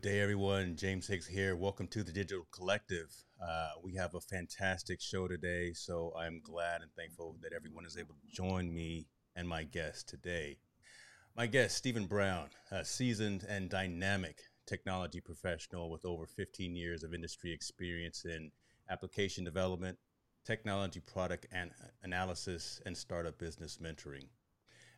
Good day, everyone. James Hicks here. Welcome to the Digital Collective. Uh, we have a fantastic show today, so I'm glad and thankful that everyone is able to join me and my guest today. My guest, Stephen Brown, a seasoned and dynamic technology professional with over 15 years of industry experience in application development, technology product and analysis, and startup business mentoring.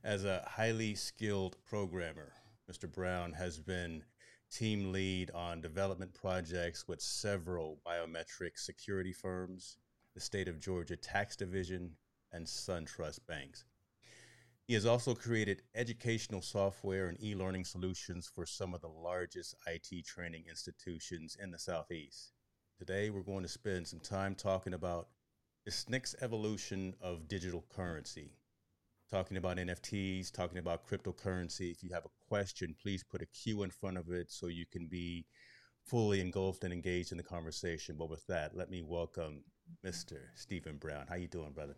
As a highly skilled programmer, Mr. Brown has been team lead on development projects with several biometric security firms, the state of Georgia Tax Division, and SunTrust Banks. He has also created educational software and e learning solutions for some of the largest IT training institutions in the Southeast. Today, we're going to spend some time talking about this next evolution of digital currency talking about NFTs, talking about cryptocurrency. If you have a question, please put a Q in front of it so you can be fully engulfed and engaged in the conversation. But with that, let me welcome Mr. Stephen Brown. How you doing, brother?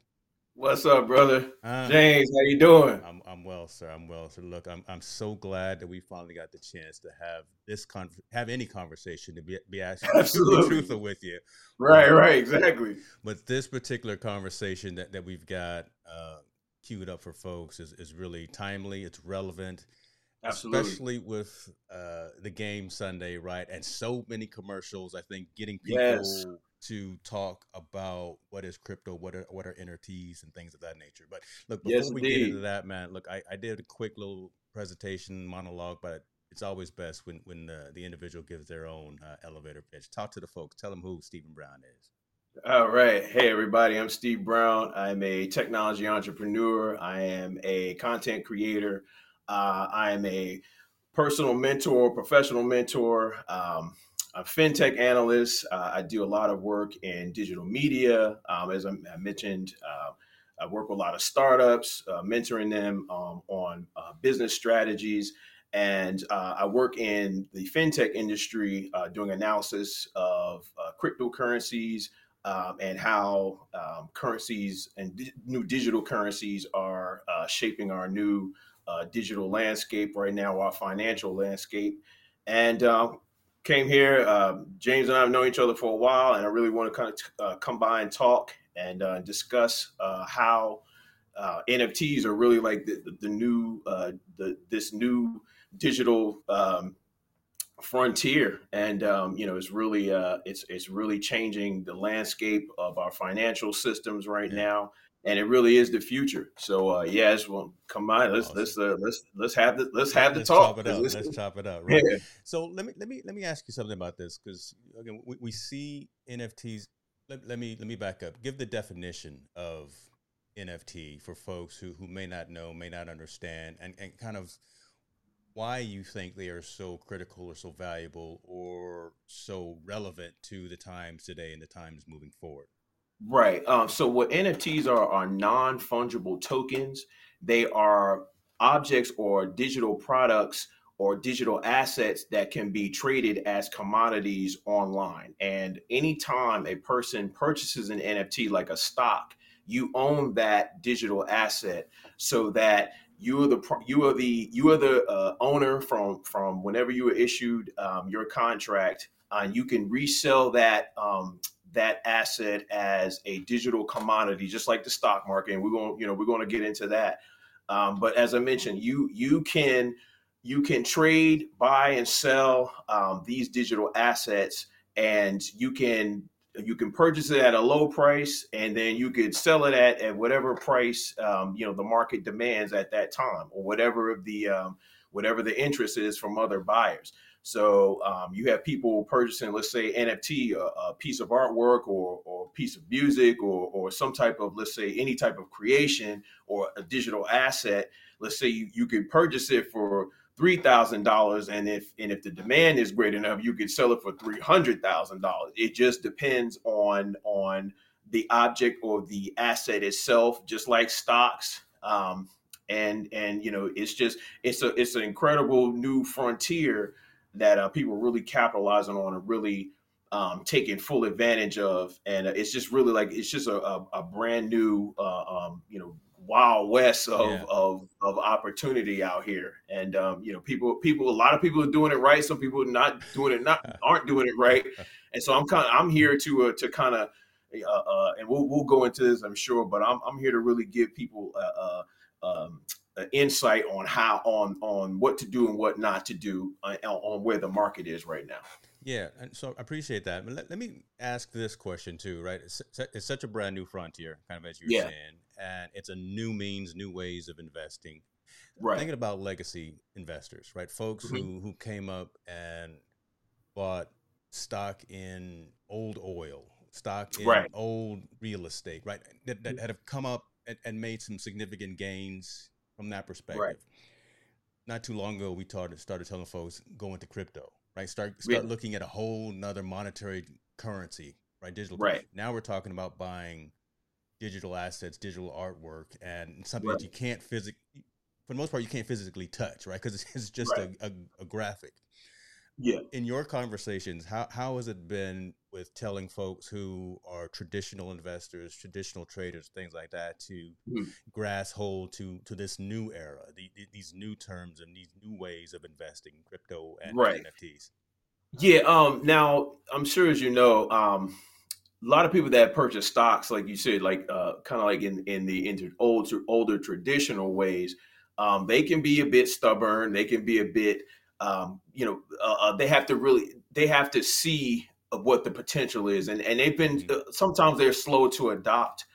What's up, brother? Uh, James, how you doing? I'm, I'm well, sir. I'm well, sir. Look, I'm, I'm so glad that we finally got the chance to have this con- have any conversation to be be actually Absolutely. truthful with you. Right, um, right, exactly. But this particular conversation that, that we've got, uh, queued up for folks is, is really timely. It's relevant, Absolutely. especially with uh, the game Sunday, right? And so many commercials. I think getting people yes. to talk about what is crypto, what are what are NFTs, and things of that nature. But look, before yes, we indeed. get into that, man, look, I, I did a quick little presentation monologue, but it's always best when when the, the individual gives their own uh, elevator pitch. Talk to the folks. Tell them who Stephen Brown is. All right. Hey, everybody. I'm Steve Brown. I'm a technology entrepreneur. I am a content creator. Uh, I am a personal mentor, professional mentor, um, a fintech analyst. Uh, I do a lot of work in digital media. Um, as I, I mentioned, uh, I work with a lot of startups, uh, mentoring them um, on uh, business strategies. And uh, I work in the fintech industry doing analysis of cryptocurrencies, um, and how um, currencies and di- new digital currencies are uh, shaping our new uh, digital landscape right now, our financial landscape. And uh, came here. Um, James and I have known each other for a while, and I really want to kind of t- uh, come by and talk and uh, discuss uh, how NFTs are really like the, the, the new the this new digital um, frontier, and um, you know, it's really uh, it's it's really changing the landscape of our financial systems right yeah. now, and it really is the future. So uh, yes, well, come on, let's awesome. let's uh, let's let's have the let's have the let's talk. Chop it up. Let's, let's chop it up. Right. Yeah. So let me let me let me ask you something about this because again, we, we see NFTs. Let, let me let me back up. Give the definition of NFT for folks who who may not know, may not understand, and and kind of why you think they are so critical or so valuable or so relevant to the times today and the times moving forward. Right. Um, so what NFTs are are non fungible tokens. They are objects or digital products or digital assets that can be traded as commodities online. And anytime a person purchases an NFT like a stock, you own that digital asset so that you are the you are the you are the uh, owner from from whenever you were issued um, your contract and uh, you can resell that um, that asset as a digital commodity just like the stock market and we're going you know we're going to get into that. Um, but as i mentioned you you can you can trade buy and sell um, these digital assets and you can you can purchase it at a low price and then you could sell it at, at whatever price um, you know the market demands at that time or whatever the um, whatever the interest is from other buyers. So um, you have people purchasing let's say nft a, a, piece of artwork or, or piece of music or, or some type of let's say any type of creation or a digital asset. Let's say you, you could purchase it for three thousand dollars, and if and if the demand is great enough, you could sell it for three hundred thousand dollars. It just depends on on the object or the asset itself, just like stocks. Um, and and you know, it's just it's a it's an incredible new frontier that uh, people really capitalizing on and really um, taking full advantage of. And uh, it's just really like it's just a, a, a brand new uh, um, you know wild west of, yeah. of of opportunity out here and um, you know people people a lot of people are doing it right some people not doing it not aren't doing it right and so i'm kind of i'm here to uh, to kind of uh, uh, and we'll we'll go into this i'm sure but i'm, I'm here to really give people uh, uh um, insight on how on on what to do and what not to do uh, on where the market is right now yeah, and so I appreciate that. But let, let me ask this question too, right? It's, it's such a brand new frontier, kind of as you were yeah. saying, and it's a new means, new ways of investing. Right. Thinking about legacy investors, right? Folks mm-hmm. who who came up and bought stock in old oil, stock in right. old real estate, right? That, that have come up and, and, made some significant gains from that perspective. Right. Not too long ago, we started started telling folks go into crypto, right? Start start yeah. looking at a whole nother monetary currency, right? Digital. Right. Now we're talking about buying digital assets, digital artwork, and something right. that you can't physically, for the most part, you can't physically touch, right? Because it's just right. a, a, a, graphic. Yeah. In your conversations, how, how has it been with telling folks who are traditional investors, traditional traders, things like that, to mm. grasp hold to to this new era, the, the, these new terms and these new ways of investing, crypto and right. NFTs? Yeah. Um. Now, I'm sure as you know, um, a lot of people that purchase stocks, like you said, like uh, kind of like in in the into old older traditional ways, um, they can be a bit stubborn. They can be a bit, um, you know, uh, uh they have to really they have to see what the potential is, and and they've been mm-hmm. uh, sometimes they're slow to adopt,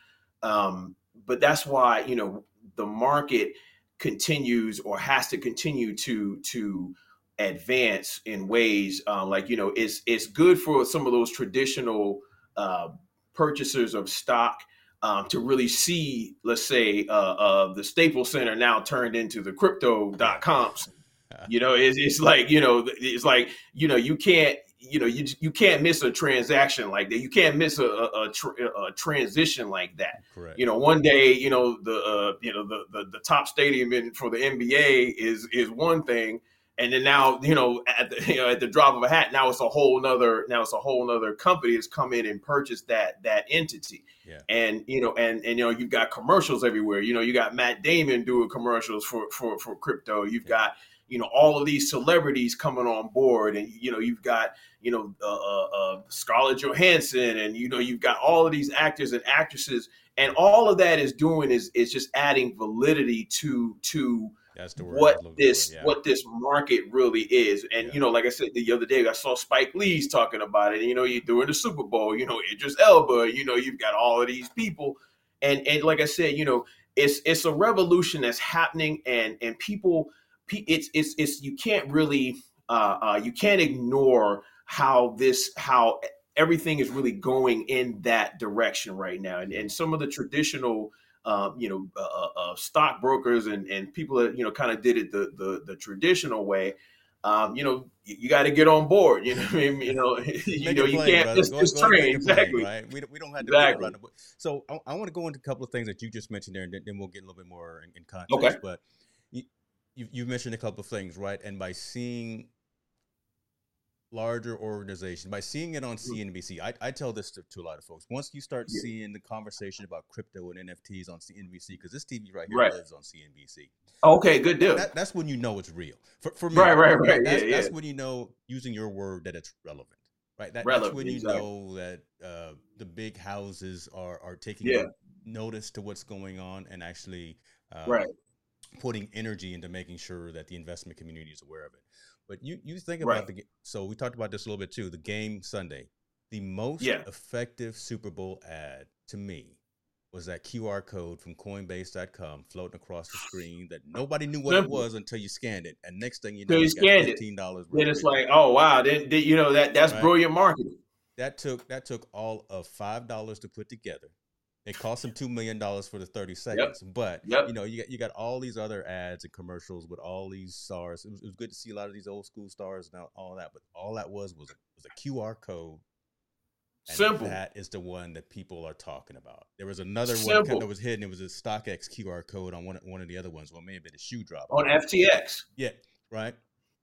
um, but that's why you know the market continues or has to continue to to advance in ways um, like you know it's it's good for some of those traditional uh, purchasers of stock um, to really see, let's say, uh, uh, the Staples Center now turned into the crypto.coms. You know, it's, it's like, you know, it's like, you know, you can't, you know, you, you can't miss a transaction like that. You can't miss a, a, a, a transition like that. Correct. You know, one day, you know, the, uh, you know, the, the, the top stadium in, for the NBA is, is one thing and then now you know at the you know at the drop of a hat now it's a whole nother now it's a whole nother company that's come in and purchased that that entity. Yeah. and you know and and you know you've got commercials everywhere. You know you got matt damon doing commercials for for for crypto. You've yeah. got you know all of these celebrities coming on board. And you know you've got you know uh, uh, uh, scarlett johansson. And you know you've got all of these actors and actresses. And all of that is doing is is just adding validity to to what this yeah. what this market really is. And yeah. you know, like I said the other day, I saw Spike Lee's talking about it. And, you know, you're doing the Super Bowl. You know, Idris Elba. You know, you've got all of these people, and and like I said, you know, it's it's a revolution that's happening, and and people, it's it's it's you can't really uh, uh you can't ignore how this how everything is really going in that direction right now, and and some of the traditional um, you know, uh, uh, uh, stockbrokers and, and people that you know kind of did it the the, the traditional way. Um, you know, you, you got to get on board. You know, I mean, you know, you know, you play, can't brother. just, go, just go train exactly. Play, right? We don't, we don't have to exactly. around it. So I, I, want to go into a couple of things that you just mentioned there, and then, then we'll get a little bit more in, in context. Okay. But you, you you mentioned a couple of things, right? And by seeing larger organization by seeing it on. CNBC. I, I tell this to, to, a lot of folks. Once you start yeah. seeing the conversation about crypto and NFTs on CNBC, because this TV right here right. lives on CNBC. Okay, good deal. That, that's when you know it's real. For, for me, right, right, right. That's, yeah, that's yeah. when you know, using your word, that it's relevant. Right. That, relevant, that's when you exactly. know that uh, the big houses are are taking yeah. notice to what's going on and actually uh, right. putting energy into making sure that the investment community is aware of it. But you you think about right. the so we talked about this a little bit too. The game Sunday, the most yeah. effective Super Bowl ad to me was that QR code from Coinbase.com floating across the screen that nobody knew what it was until you scanned it, and next thing you know, you scanned fifteen dollars. Then it's like, oh wow, then, then you know that that's right? brilliant marketing. That took that took all of five dollars to put together. It cost them two million dollars for the thirty seconds, yep. but yep. you know you got you got all these other ads and commercials with all these stars. It was, it was good to see a lot of these old school stars and all that, but all that was was a, was a QR code. Simple. That is the one that people are talking about. There was another Simple. one that was hidden. It was a StockX QR code on one one of the other ones. Well, maybe a shoe drop on FTX. Yeah, right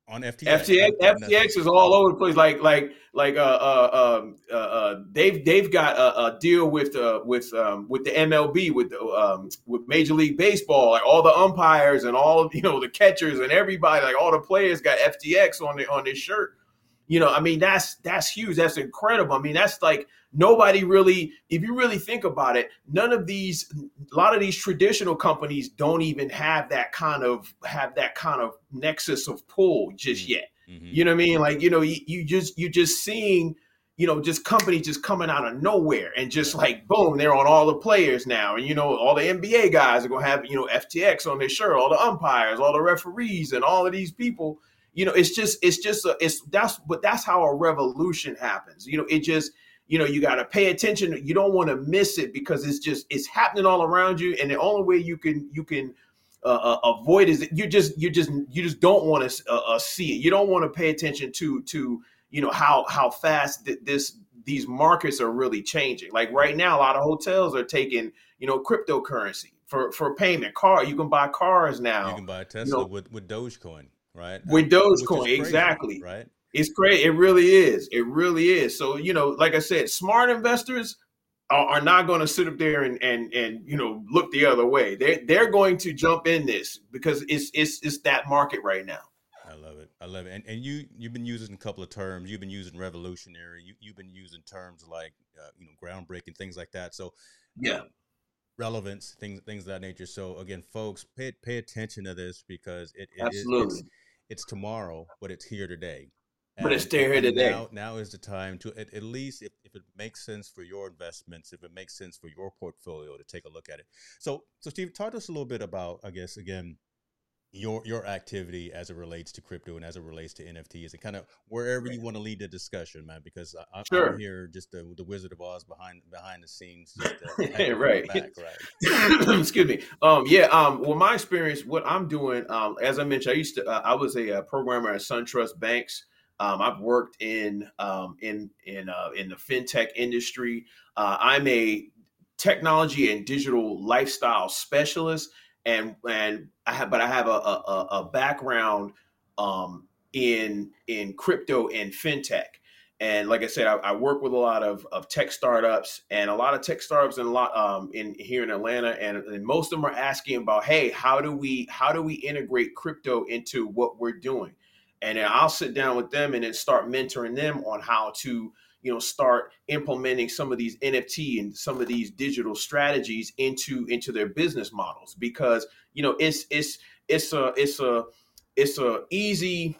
on FTX. FTX, FTX is all over the place. Like like like uh uh um, uh, uh they've they've got a, a deal with uh with um with the MLB with the, um with Major League Baseball. Like all the umpires and all you know the catchers and everybody like all the players got FTX on the on their shirt. You know, I mean that's that's huge. That's incredible. I mean that's like nobody really if you really think about it none of these a lot of these traditional companies don't even have that kind of have that kind of nexus of pull just mm-hmm. yet mm-hmm. you know what i mean like you know you, you just you just seeing you know just companies just coming out of nowhere and just like boom they're on all the players now and you know all the nba guys are going to have you know ftx on their shirt all the umpires all the referees and all of these people you know it's just it's just a, it's that's but that's how a revolution happens. You know it just you know you got to pay attention. You don't want to miss it because it's just it's happening all around you and the only way you can you can uh, uh, avoid is you just you just you just don't want to uh, uh, see it. You don't want to pay attention to to you know how how fast th- this these markets are really changing. Like right now a lot of hotels are taking you know cryptocurrency for for payment. Car you can buy cars now. You can buy tesla you know, with with dogecoin right with dogecoin exactly right it's great. It really is. It really is. So, you know, like I said, smart investors are, are not going to sit up there and, and, and, you know, look the other way. They're, they're going to jump in this because it's, it's, it's that market right now. I love it. I love it. And, and you, you've been using a couple of terms. You've been using revolutionary. You, you've been using terms like, uh, you know, groundbreaking, things like that. So, yeah. relevance, things, things of that nature. So again, folks, pay, pay attention to this because it, it Absolutely. Is, it's, tomorrow, but it's here today. But it's still here today. Now, now is the time to at, at least if, if it makes sense for your investments, if it makes sense for your portfolio to take a look at it. So so Steve, talk to us a little bit about, I guess, again, your your activity as it relates to crypto and as it relates to NFTs and kind of wherever you want to lead the discussion, man. Because I, am sure. here just the, the Wizard of Oz behind behind the scenes, just right, back, right. Excuse me. Um, yeah. Um, well, my experience, what I'm doing, um, as I mentioned, I used to, uh, I was a, a uh, programmer at SunTrust Banks. Um, I've worked in um, in in uh, in the fintech industry. Uh, I'm a technology and digital lifestyle specialist, and and I have, but I have a a, a background um, in in crypto and fintech. And like I said, I, I, work with a lot of, of tech startups and a lot of tech startups and a lot um, in here in Atlanta, and, and most of them are asking about, hey, how do we how do we integrate crypto into what we're doing? and then I'll sit down with them and then start mentoring them on how to you know start implementing some of these NFT and some of these digital strategies into into their business models because you know it's it's it's a it's a it's a easy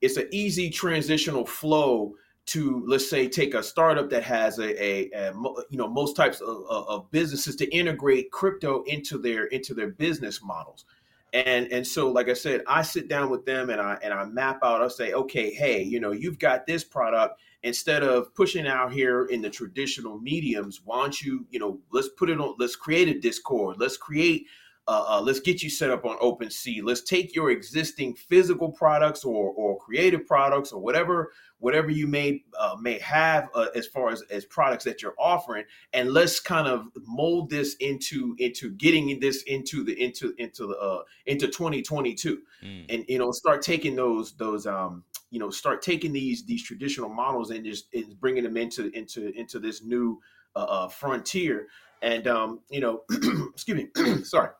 it's an easy transitional flow to let's say take a startup that has a, a, a you know most types of, of, businesses to integrate crypto into their into their business models. And and so like i said i sit down with them and i and i map out i say okay hey you know you've got this product instead of pushing out here in the traditional mediums why don't you you know let's put it on let's create a discord let's create uh, uh, let's get you set up on OpenSea. Let's take your existing physical products or, or creative products or whatever whatever you may uh, may have uh, as far as as products that you're offering, and let's kind of mold this into into getting this into the into into the uh, into 2022, mm. and you know start taking those those um you know start taking these these traditional models and just and bringing them into into into this new uh, uh frontier, and um you know excuse me sorry.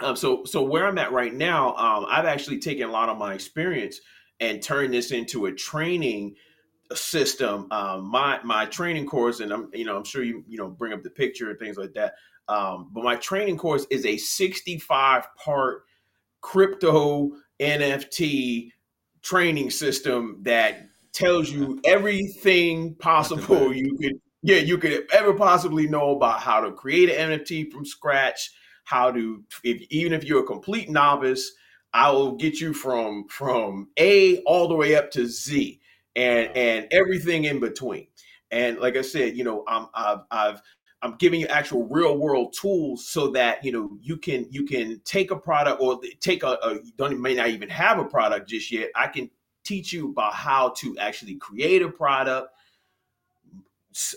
Um, so, so where I'm at right now, um, I've actually taken a lot of my experience and turn this into a training system. Um, my my training course, and I'm you know I'm sure you you know bring up the picture and things like that. Um, but my training course is a 65 part crypto NFT training system that tells you everything possible you could yeah you could ever possibly know about how to create an NFT from scratch how to if even if you're a complete novice i will get you from from a all the way up to z and and everything in between and like i said you know i'm i've, I've I'm giving you actual real world tools so that you know you can you can take a product or take a, a you don't may not even have a product just yet. I can teach you about how to actually create a product,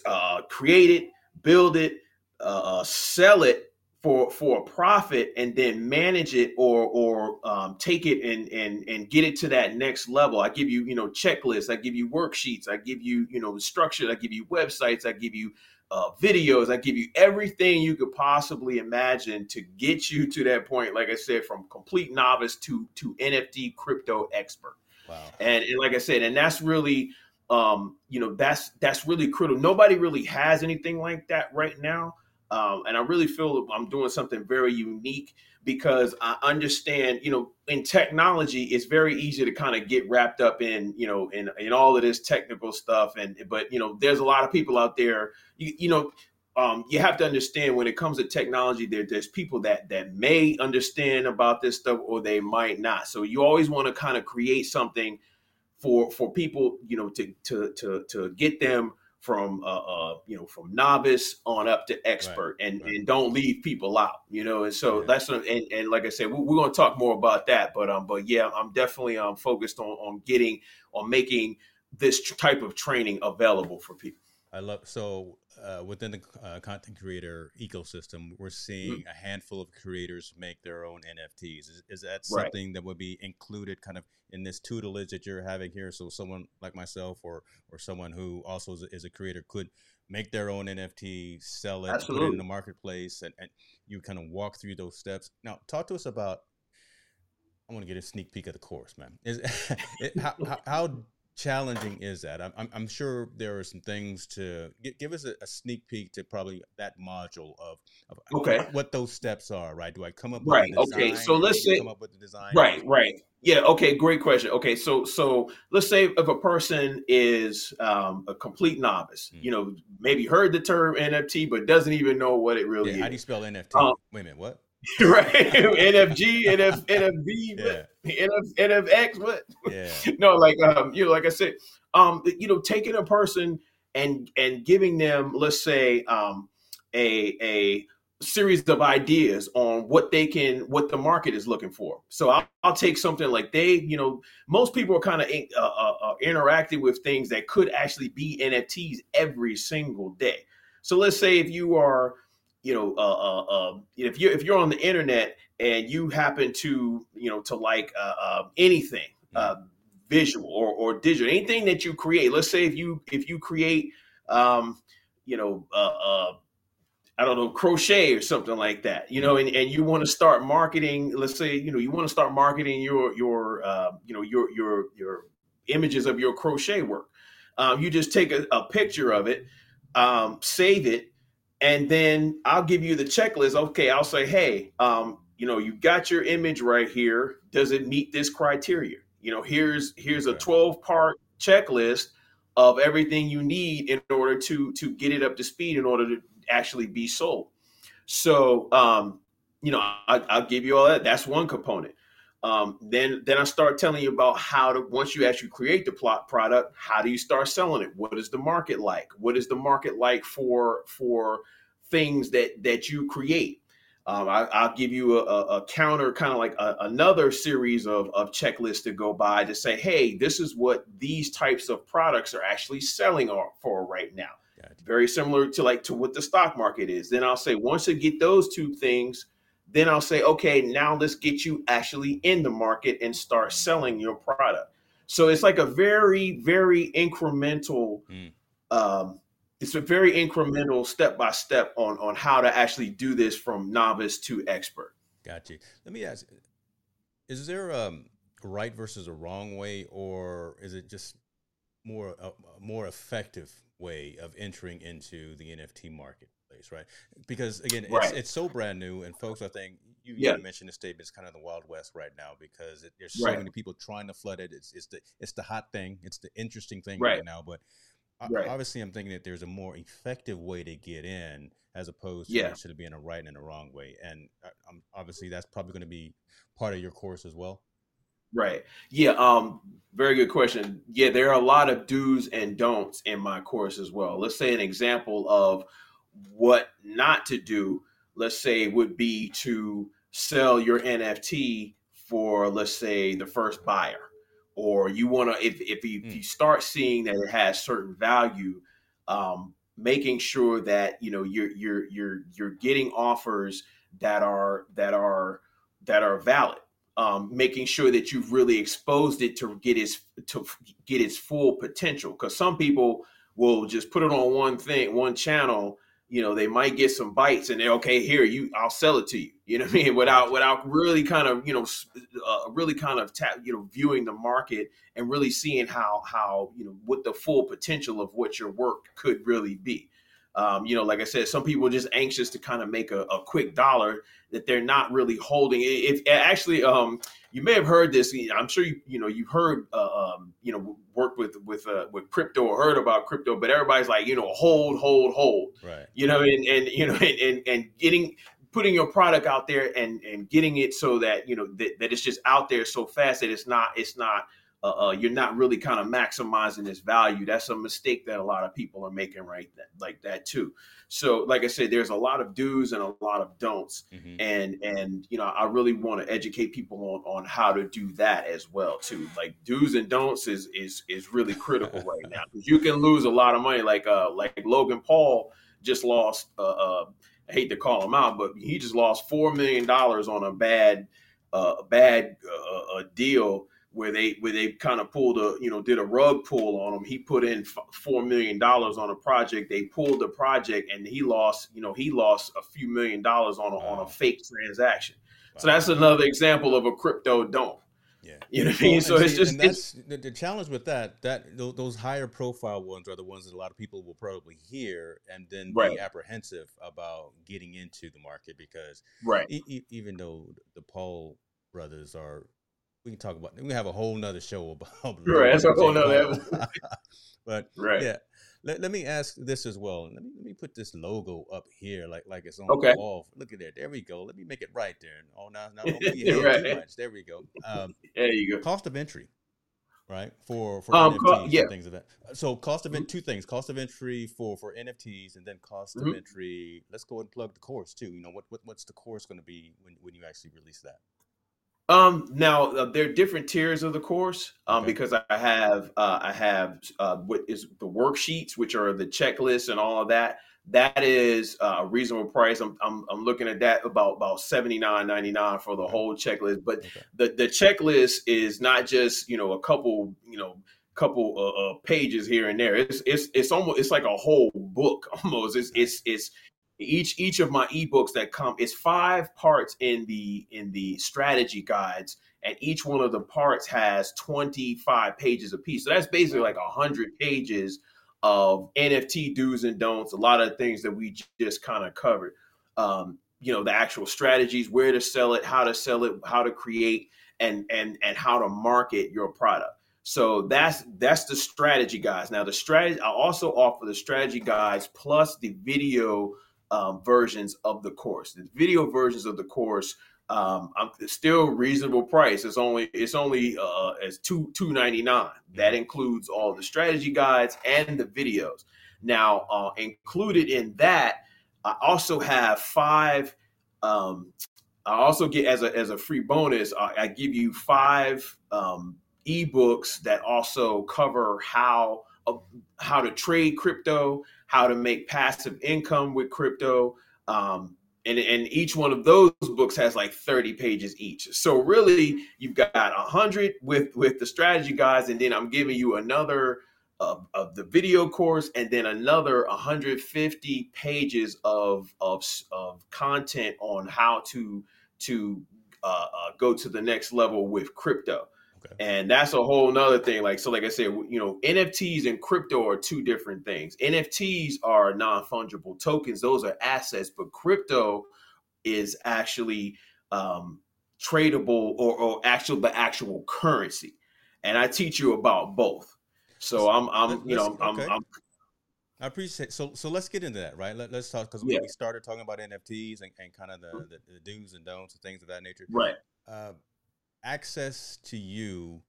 uh, create it, build it, uh, uh sell it, for for a profit and then manage it or or um, take it and and and get it to that next level. I give you you know checklists. I give you worksheets. I give you you know structure i give you websites. I give you uh, videos. I give you everything you could possibly imagine to get you to that point like i said from complete novice to to nft crypto expert. Wow. And, and like i said and that's really um you know that's that's really critical. Nobody really has anything like that right now um, and I really feel I'm doing something very unique because I understand, you know, in technology, it's very easy to kind of get wrapped up in, you know, in, in all of this technical stuff. And, but, you know, there's a lot of people out there, you, you know, um, you have to understand when it comes to technology, there, there's people that that may understand about this stuff or they might not. So you always want to kind of create something for for people, you know, to to to to get them from uh, uh, you know from novice on up to expert right, and right. and don't leave people out you know and so yeah. that's and, and like i said we're, we're going to talk more about that but um but yeah i'm definitely um focused on on getting on making this type of training available for people i love so uh, within the uh, content creator ecosystem, we're seeing mm-hmm. a handful of creators make their own NFTs. Is, is that something right. that would be included kind of in this tutelage that you're having here? So someone like myself or or someone who also is a, is a creator could make their own NFT, sell it, Absolutely. put it in the marketplace, and, and you kind of walk through those steps. Now, talk to us about. I want to get a sneak peek of the course, man. Is it, how, how, how challenging is that? I'm, I'm, sure there are some things to give, give us a, a, sneak peek to probably that module of, of okay what those steps are. Right? Do I come up right? okay, so let's say come up with the design. Right, right. Yeah. Okay. Great question. Okay. So so let's say if a person is um, a complete novice, mm. you know, maybe heard the term NFT but doesn't even know what it really yeah, is. How do you spell NFT? Um, Wait a minute. What? right? NFG, NF, NFV, yeah. NF, NFX, what? Yeah. no, like um, you know, like I said, um, you know, taking a person and and giving them, let's say, um, a a series of ideas on what they can what the market is looking for so i'll, I'll take something like they you know most people are kind of uh, uh, uh, interacting with things that could actually be nfts every single day so let's say if you are you know, uh, uh, um, if you if you're on the internet and you happen to you know to like uh, uh anything uh, visual or, or digital, anything that you create. Let's say if you if you create, um, you know, uh, I don't know, crochet or something like that, you know, and, and you want to start marketing. Let's say you know you want to start marketing your your you know your your your images of your crochet work. Um, you just take a, a picture of it, um, save it, and then I'll give you the checklist. Okay, I'll say, hey, um, you know, you got your image right here. Does it meet this criteria? You know, here's here's a 12 part checklist of everything you need in order to to get it up to speed in order to actually be sold. So, um, you know, I, will give you all that. That's one component. Um, then then I start telling you about how to once you actually create the plot product, how do you start selling it? What is the market like? What is the market like for for things that that you create? Um, I, will give you a, a counter, kind of like a, another series of, of checklists to go by to say, hey, this is what these types of products are actually selling for right now. Very similar to like to what the stock market is. Then I'll say once you get those two things, then I'll say, okay, now let's get you actually in the market and start selling your product. So it's like a very, very incremental mm. um, it's a very incremental step by step on on how to actually do this from novice to expert. Got you. Let me ask: Is there a right versus a wrong way, or is it just more a, a more effective way of entering into the NFT marketplace? Right? Because again, right. it's, it's so brand new, and folks, I think you, yeah. you mentioned the statement it's kind of the wild west right now because it, there's so right. many people trying to flood it. It's, it's the it's the hot thing. It's the interesting thing right, right now, but Right. Obviously, I'm thinking that there's a more effective way to get in as opposed to yeah. should it being a right and a wrong way. And uh, um, obviously, that's probably going to be part of your course as well. Right. Yeah. Um. Very good question. Yeah, there are a lot of do's and don'ts in my course as well. Let's say an example of what not to do. Let's say would be to sell your NFT for, let's say, the first buyer or you want to if if you, mm. if you, start seeing that it has certain value um, making sure that you know you're you're you're you're getting offers that are that are that are valid um, making sure that you've really exposed it to get its to get its full potential because some people will just put it on one thing one channel you know, they might get some bites and they're okay, here, you, I'll sell it to you. You know what I mean? Without, without really kind of, you know, uh, really kind of tap, you know, viewing the market and really seeing how, how, you know, what the full potential of what your work could really be. Um, you know, like I said, some people are just anxious to kind of make a, a quick dollar that they're not really holding. If actually, um, you may have heard this. I'm sure you you know you've heard uh, um, you know worked with with uh, with crypto or heard about crypto, but everybody's like you know hold hold hold. Right. You know, and and you know and and getting putting your product out there and and getting it so that you know that, that it's just out there so fast that it's not it's not uh, uh, you're not really kind of maximizing this value. That's a mistake that a lot of people are making right that, like that too. So, like I said, there's a lot of do's and a lot of don'ts, mm-hmm. and and you know I really want to educate people on on how to do that as well too. Like do's and don'ts is is is really critical right now because you can lose a lot of money. Like uh like Logan Paul just lost. Uh, uh I hate to call him out, but he just lost four million dollars on a bad uh bad uh, uh deal where they where they kind of pulled a you know did a rug pull on him. He put in four million dollars on a project. They pulled the project, and he lost you know he lost a few million dollars on a, wow. on a fake transaction. Wow. So that's another example of a crypto don't. Yeah, you know what I mean. so see, it's just it's, the, the, challenge with that that those higher profile ones are the ones that a lot of people will probably hear and then right. be apprehensive about getting into the market because right e- even though the Paul brothers are we can talk about. We have a whole nother show about. Right, that's a whole nother. but right, yeah. Let, let me ask this as well. Let me let me put this logo up here, like like it's on okay. the wall. Look at there. There we go. Let me make it right there. Oh, now now don't be right. too much. There we go. Um, there you go. Cost of entry, right? For for um, NFTs yeah. and things of that. So cost of mm-hmm. two things: cost of entry for for NFTs, and then cost mm-hmm. of entry. Let's go and plug the course too. You know what, what what's the course going to be when when you actually release that? Um, now uh, there are different tiers of the course um, okay. because I have uh, I have uh, what is the worksheets, which are the checklists and all of that. That is uh, a reasonable price. I'm, I'm, I'm looking at that about about seventy nine ninety nine for the whole checklist. But okay. the the checklist is not just you know a couple you know couple of uh, pages here and there. It's it's it's almost it's like a whole book almost. It's it's it's each each of my ebooks that come is five parts in the in the strategy guides and each one of the parts has 25 pages a piece so that's basically like 100 pages of nft do's and don'ts a lot of things that we just kind of covered um, you know the actual strategies, where to sell it, how to sell it, how to create, and and and how to market your product. So that's that's the strategy guys. Now the strategy I also offer the strategy guides plus the video um, versions of the course. The video versions of the course um, I'm still reasonable price. It's only it's only uh, as two two ninety nine. That includes all the strategy guides and the videos. Now uh, included in that, I also have five. Um, I also get as a as a free bonus. I, I give you five um, ebooks that also cover how uh, how to trade crypto, how to make passive income with crypto. Um, and, and each one of those books has like 30 pages each so really you've got 100 with with the strategy guys. and then i'm giving you another uh, of the video course and then another 150 pages of of, of content on how to to uh, uh, go to the next level with crypto Okay. And that's a whole nother thing. Like, so like I said, you know, NFTs and crypto are two different things. NFTs are non-fungible tokens, those are assets, but crypto is actually um, tradable or, or actual the actual currency. And I teach you about both. So I'm I'm you know I'm, okay. I'm I appreciate so so let's get into that right Let, us talk because we, yeah. we, started talking about NFTs and, and kind of the, the, the do's and don'ts and things of that nature right uh, access to you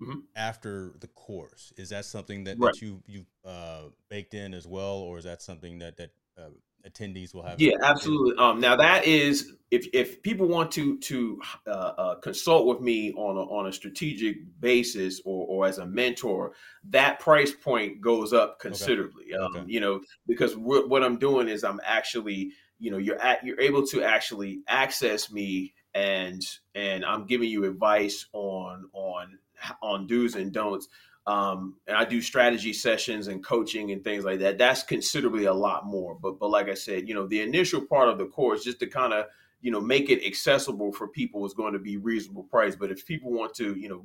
mm-hmm. after the course is that something that, right. that you you uh, baked in as well or is that something that that uh, attendees will have yeah absolutely um, now that is if if people want to to uh, uh, consult with me on a, on a strategic basis or, or as a mentor that price point goes up considerably okay. Um, okay. you know because what i'm doing is i'm actually you know you're at you're able to actually access me and and I'm giving you advice on on on do's and don'ts. Um, and I do strategy sessions and coaching and things like that. That's considerably a lot more. But but like I said, you know, the initial part of the course just to kind of you know make it accessible for people is going to be reasonable price. But if people want to you know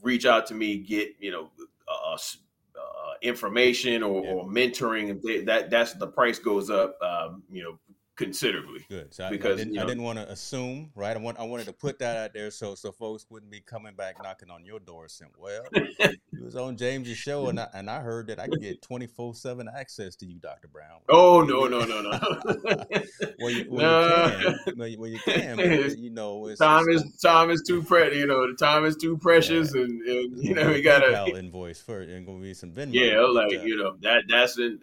reach out to me, get you know uh, uh, information or, yeah. or mentoring, they, that that's the price goes up. Um, you know considerably. Good. So because I, I didn't, you know, didn't want to assume, right? I want I wanted to put that out there so so folks wouldn't be coming back knocking on your door saying, "Well, you was on James's show and I and I heard that I could get twenty four seven access to you, Doctor Brown." Oh no no no no. well, you, well, no. you can, well, you, can, but, you know, it's, time it's, is time is too pre. You know, the time is too precious, yeah. and, and you know, we gotta invoice first, and gonna be some Venmo. Yeah, like you know that that's in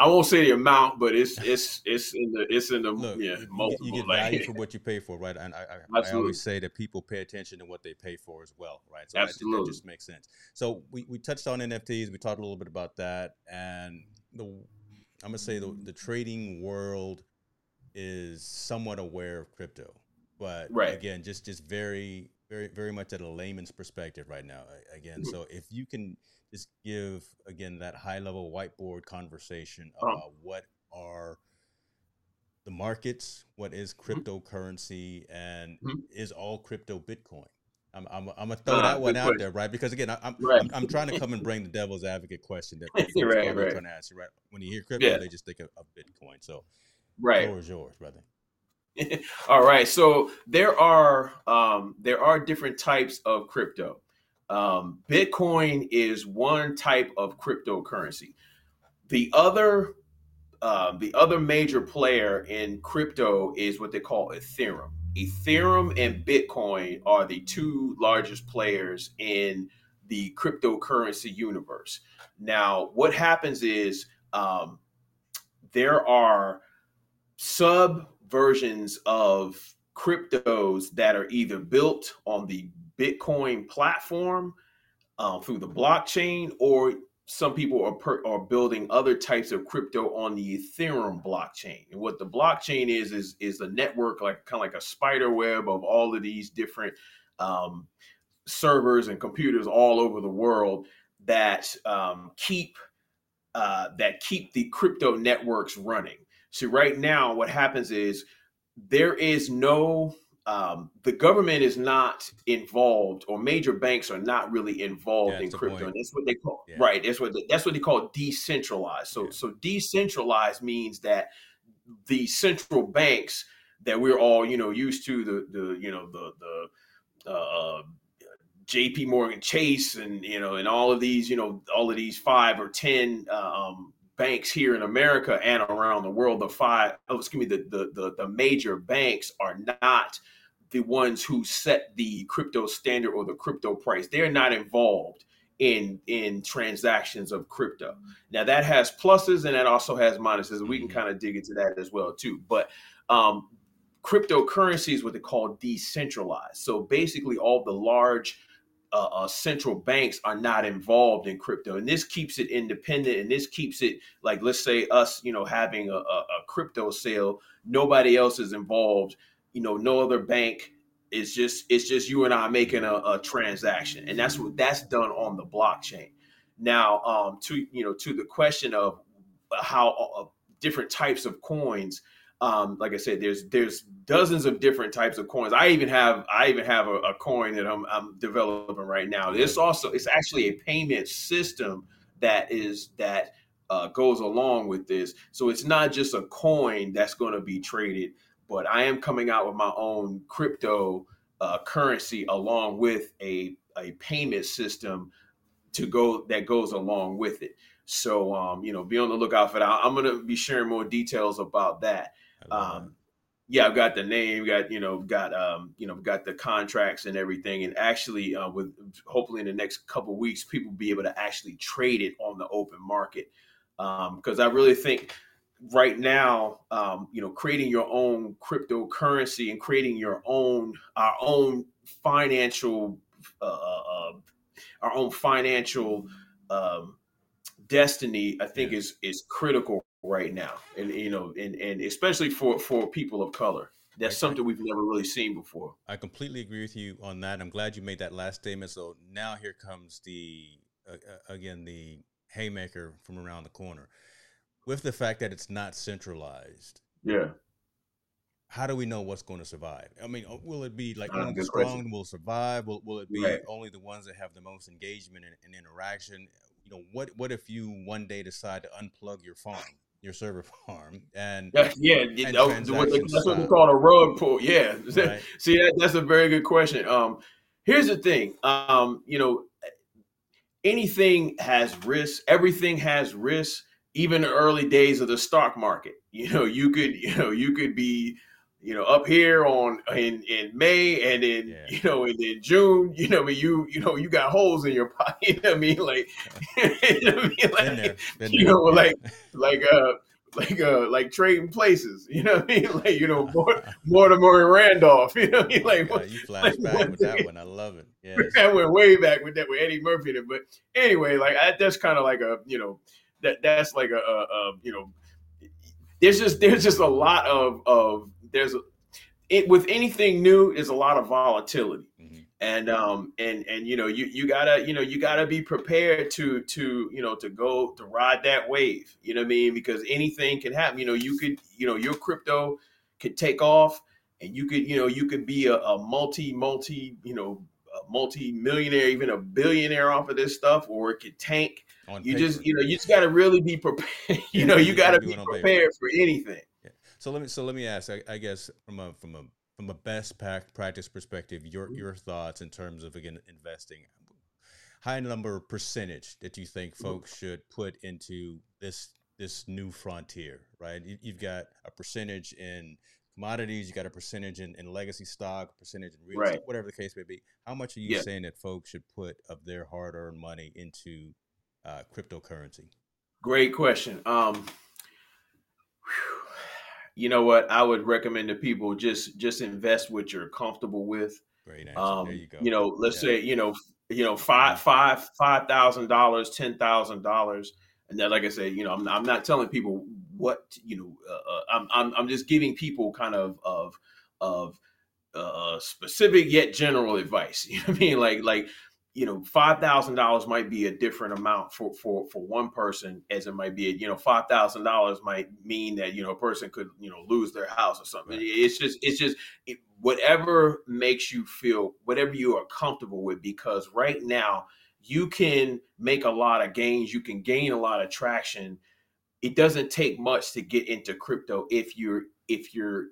I won't say the amount, but it's it's it's in the it's in the Look, yeah multiple. You get value for what you pay for, right? And I, I, I, always say that people pay attention to what they pay for as well, right? So Absolutely. That, that just makes sense. So we, we touched on NFTs. We talked a little bit about that, and the I'm gonna say the the trading world is somewhat aware of crypto, but right. again, just just very very very much at a layman's perspective right now. Again, mm-hmm. so if you can just give again that high level whiteboard conversation uh-huh. about what are the markets, what is mm-hmm. cryptocurrency, and mm-hmm. is all crypto Bitcoin? I'm, I'm, I'm gonna throw uh, that one out question. there, right? Because again, I, am right. I'm, I'm, trying to come and bring the devil's advocate question that people right, are right. trying to ask you, right? When you hear crypto, yeah. they just think of, of Bitcoin. So, right, is yours, brother. All right. So there are um, there are different types of crypto. Um, Bitcoin is one type of cryptocurrency. The other, uh, the other major player in crypto is what they call Ethereum. Ethereum and Bitcoin are the two largest players in the cryptocurrency universe. Now, what happens is um, there are sub versions of cryptos that are either built on the Bitcoin platform um, through the blockchain, or some people are per, are building other types of crypto on the Ethereum blockchain. And what the blockchain is is is a network like kind of like a spider web of all of these different um, servers and computers all over the world that um, keep uh, that keep the crypto networks running. So right now, what happens is there is no um, the government is not involved, or major banks are not really involved yeah, in crypto. And that's what they call yeah. right. That's what they, that's what they call decentralized. So yeah. so decentralized means that the central banks that we're all you know used to the the you know the the uh, J.P. Morgan Chase and you know and all of these you know all of these five or ten uh, um, banks here in America and around the world. The five oh, excuse me the, the the the major banks are not the ones who set the crypto standard or the crypto price. They're not involved in in transactions of crypto. Now that has pluses and that also has minuses. We can mm-hmm. kind of dig into that as well too. But um, cryptocurrency is what they call decentralized. So basically, all the large uh, uh, central banks are not involved in crypto, and this keeps it independent. And this keeps it like, let's say us, you know, having a, a, a crypto sale, nobody else is involved. You know, no other bank it's just it's just you and I making a, a transaction, and that's what that's done on the blockchain. Now, um, to you know, to the question of how uh, different types of coins. Um, like I said, there's there's dozens of different types of coins. I even have I even have a, a coin that I'm, I'm developing right now. This also it's actually a payment system that is that uh, goes along with this. So it's not just a coin that's going to be traded but I am coming out with my own crypto uh, currency along with a, a payment system to go that goes along with it. So, um, you know, be on the lookout for that. I'm going to be sharing more details about that. Um, yeah, I've got the name, got, you know, got, um, you know, got the contracts and everything. And actually, uh, with hopefully in the next couple weeks, people will be able to actually trade it on the open market. Because um, I really think right now, um, you know, creating your own cryptocurrency and creating your own our own financial uh, uh, our own financial um, destiny, I think yeah. is is critical right now, and you know, and and especially for for people of color. That's something we've never really seen before. I completely agree with you on that. I'm glad you made that last statement. So now here comes the uh, again the haymaker from around the corner with the fact that it's not centralized. Yeah. How do we know what's going to survive? I mean, uh, will it be like only the strong question. will survive? Will, will it be right. only the ones that have the most engagement and, and, interaction? You know, what what if you one day decide to unplug your farm, your server farm, and yeah, yeah, and that's what they call a rug pull. Yeah, right. see that that's a very good question. Um, here's the thing. Um, you know, anything has risks. Everything has risks even the early days of the stock market. You know, you could, you know, you could be, you know, up here on in in May and in yeah. you know and in June, you know, I mean, you you know, you got holes in your pocket. You know I mean? Like, you know, I mean? like, been there, been you know, like like uh like uh like trading places, you know what I mean? Like, you know, Mortimer and Randolph, you know what I mean? Like yeah, you flash like, back with that one. I love it. Yeah. That went way back with that with Eddie Murphy. But anyway, like I, that's kind of like a, you know, that that's like a, a, a you know there's just there's just a lot of of there's it with anything new is a lot of volatility. Mm-hmm. and um and and you know you you gotta you know you gotta be prepared to to you know to go to ride that wave. You know what i mean? Because anything can happen. You know you could you know your crypto could take off and you could you know you could be a, a multi multi you know multi millionaire even a billionaire off of this stuff or it could tank you paper. just you know you just got to really be prepared. you know you got to be prepared for anything. Yeah. So let me so let me ask. I, I, guess from a from a from a best practice perspective, your mm-hmm. your thoughts in terms of again investing. High number percentage that you think mm-hmm. folks should put into this this new frontier, right? You, have got a percentage in commodities, you got a percentage in, in legacy stock, percentage in real estate, whatever the case may be. How much are you yeah. saying that folks should put of their hard earned money into uh, cryptocurrency? Great question. Um, you know what? I would recommend to people just just invest what you're comfortable with. Great answer. Um, there you go. You know, let's yeah. say you know you know five five five thousand dollars, ten thousand dollars, and then like I said, you know, I'm, I'm not telling people what you know. Uh, uh I'm, I'm I'm just giving people kind of of of uh, specific yet general advice. You know what I mean? Like like you know, five thousand dollars might be a different amount for for for one person, as it might be. You know, five thousand dollars might mean that you know a person could you know lose their house or something. Right. It's just it's just it, whatever makes you feel, whatever you are comfortable with. Because right now you can make a lot of gains, you can gain a lot of traction it doesn't take much to get into crypto if you're if you're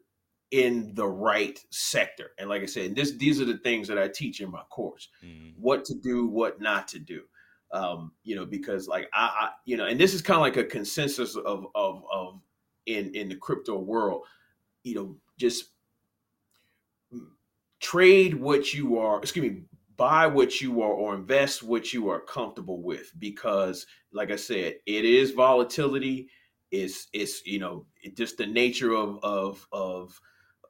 in the right sector. And like I said, this these are the things that I teach in my course: mm. what to do, what not to do. Um, you know, because like I, I, you know, and this is kind of like a consensus of of of in in the crypto world. You know, just trade what you are. Excuse me, buy what you are or invest what you are comfortable with because like i said it is volatility it's it's you know it just the nature of of of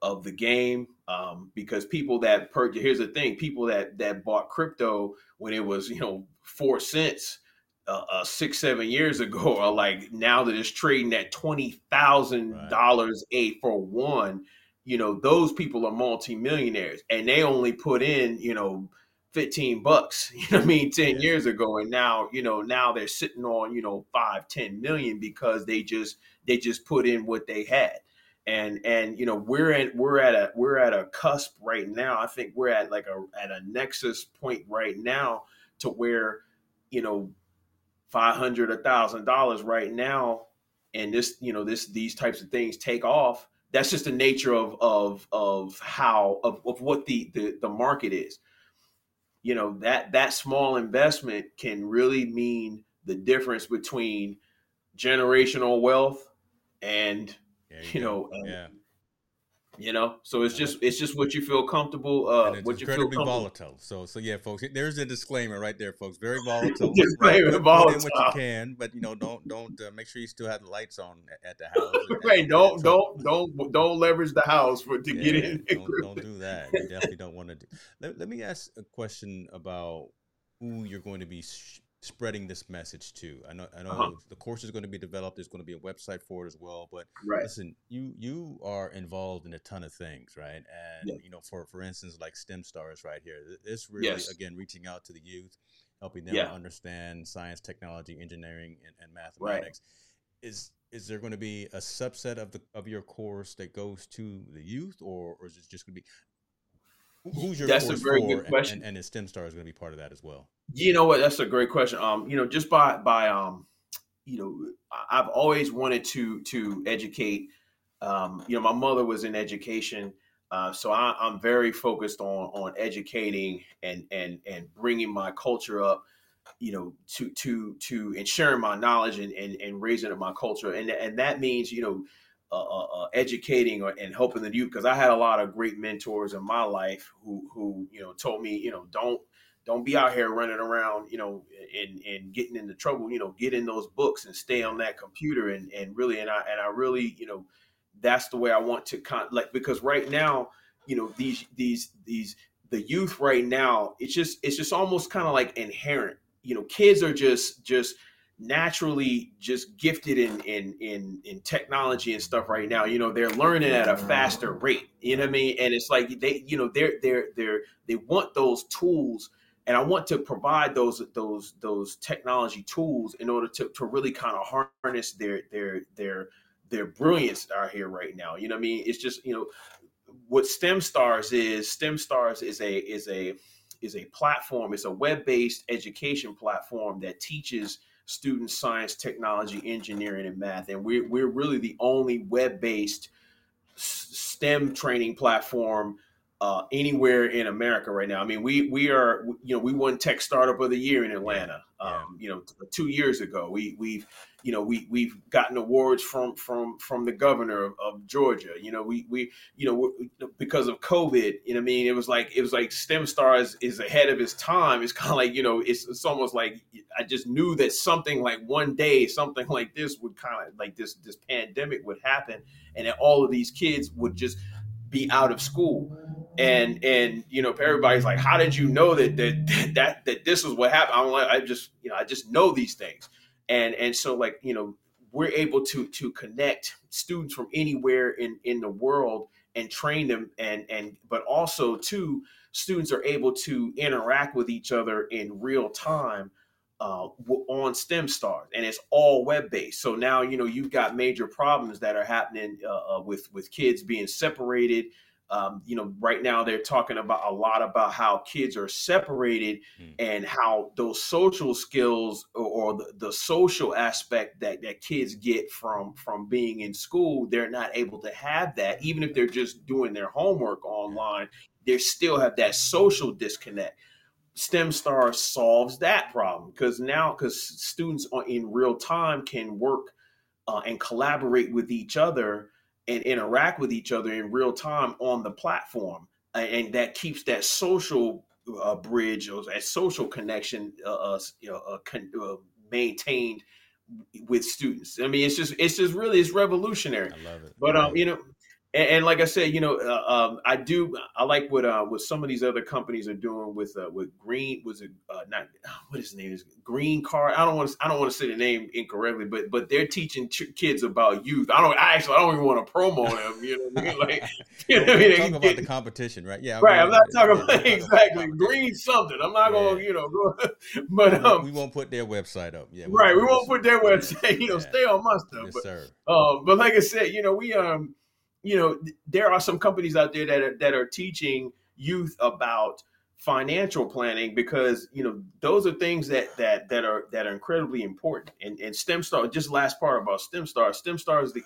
of the game um, because people that per here's the thing people that that bought crypto when it was you know four cents uh, uh, six seven years ago are like now that it's trading at twenty thousand right. dollars a for one you know those people are multimillionaires and they only put in you know 15 bucks you know i mean 10 yeah. years ago and now you know now they're sitting on you know 5 10 million because they just they just put in what they had and and you know we're at we're at a we're at a cusp right now. I think we're at like a at a nexus point right now to where you know 500 a thousand dollars right now and this you know this these types of things take off that's just the nature of of of how of, of what the, the the market is. You know that that small investment can really mean the difference between generational wealth and you, you know yeah you know so it's just it's just what you feel comfortable uh what you feel comfortable. volatile so so yeah folks there's a disclaimer right there folks very volatile disclaimer right? volatile. Put in what you can but you know don't don't uh, make sure you still have the lights on at the house right don't don't don't don't leverage the house for to yeah, get in don't, don't, do that you definitely don't want to do let, let me ask a question about who you're going to be sh- spreading this message too. I know I know uh-huh. the course is going to be developed. There's going to be a website for it as well. But right. listen, you you are involved in a ton of things, right? And yeah. you know, for for instance, like STEM stars right here. This really yes. again reaching out to the youth, helping them yeah. understand science, technology, engineering, and, and mathematics. Right. Is is there going to be a subset of the of your course that goes to the youth, or, or is it just going to be who's your that's a very good question and, and, and stem star is going to be part of that as well? You know what? That's a great question. Um you know just by by um you know i've always wanted to to educate um you know my mother was in education uh, so I, am very focused on on educating and and and bringing my culture up, you know, to to to ensuring my knowledge and, and and raising up my culture, and and that means you know uh, uh, uh, educating or, and helping the youth because I had a lot of great mentors in my life who who you know told me you know don't don't be out here running around you know and and getting into trouble you know get in those books and stay on that computer and and really and I and I really you know that's the way I want to con like because right now you know these these these the youth right now it's just it's just almost kind of like inherent. You know kids are just just naturally just gifted in in in in technology and stuff right now. You know they're learning at a mm. faster rate. You know what i mean? And it's like they you know they're they're they're they want those tools. And i want to provide those those those technology tools in order to to really kind of harness their their their their brilliance out here right now. You know what i mean? It's just you know what stem stars is stem stars is a is a is a platform. It's a web-based education platform that teaches student science, technology, engineering, and math. And we're, we're really the only web based STEM training platform uh, anywhere in America right now. I mean, we we are you know we won Tech Startup of the Year in Atlanta. Um, you know, two years ago, we we've you know we we've gotten awards from from from the governor of, of Georgia. You know, we we you know because of COVID. You know, I mean, it was like it was like STEM Stars is ahead of its time. It's kind of like you know, it's it's almost like I just knew that something like one day something like this would kind of like this this pandemic would happen, and that all of these kids would just be out of school. And and you know everybody's like how did you know that that that that this is what happened? I'm like i just you know i just know these things. And and so like you know we're able to to connect students from anywhere in in the world and train them. And and but also too students are able to interact with each other in real time uh, on STEM stars, and it's all web based. So now you know you've got major problems that are happening uh, uh, with with kids being separated, Um, you know, right now they're talking about a lot about how kids are separated mm. and how those social skills or, or the, the, social aspect that, that kids get from from being in school, they're not able to have that. Even if they're just doing their homework online, they still have that social disconnect. STEMstar solves that problem because now because students are in real time can work uh, and collaborate with each other and interact with each other in real time on the platform, and that keeps that social uh, bridge or that social connection uh, uh you know, uh, con- uh, maintained with students. I mean, it's just it's just really it's revolutionary. I love it. But um, you know, and, and, like I said, you know, uh, um, I do I like what uh, what some of these other companies are doing with uh, with Green was it uh, not what his name is Green Card. I don't want to I don't want to say the name incorrectly, but but they're teaching ch- kids about youth. I don't I actually I don't even want to promo them. You know, I mean? like you know, I mean? talking about the competition, right? Yeah, right. I'm not talking about exactly Green something. I'm not yeah. going you know, go, but um, we won't put their website up. Yeah, right. We won't put their website. You know, yeah. stay on my stuff. Yes, but, sir. Um, but like I said, you know, we um you know, there are some companies out there that are, that are teaching youth about financial planning because you know those are things that that that are that are incredibly important. And and stemstar just last part about STEM Star, stemstar stemstar is the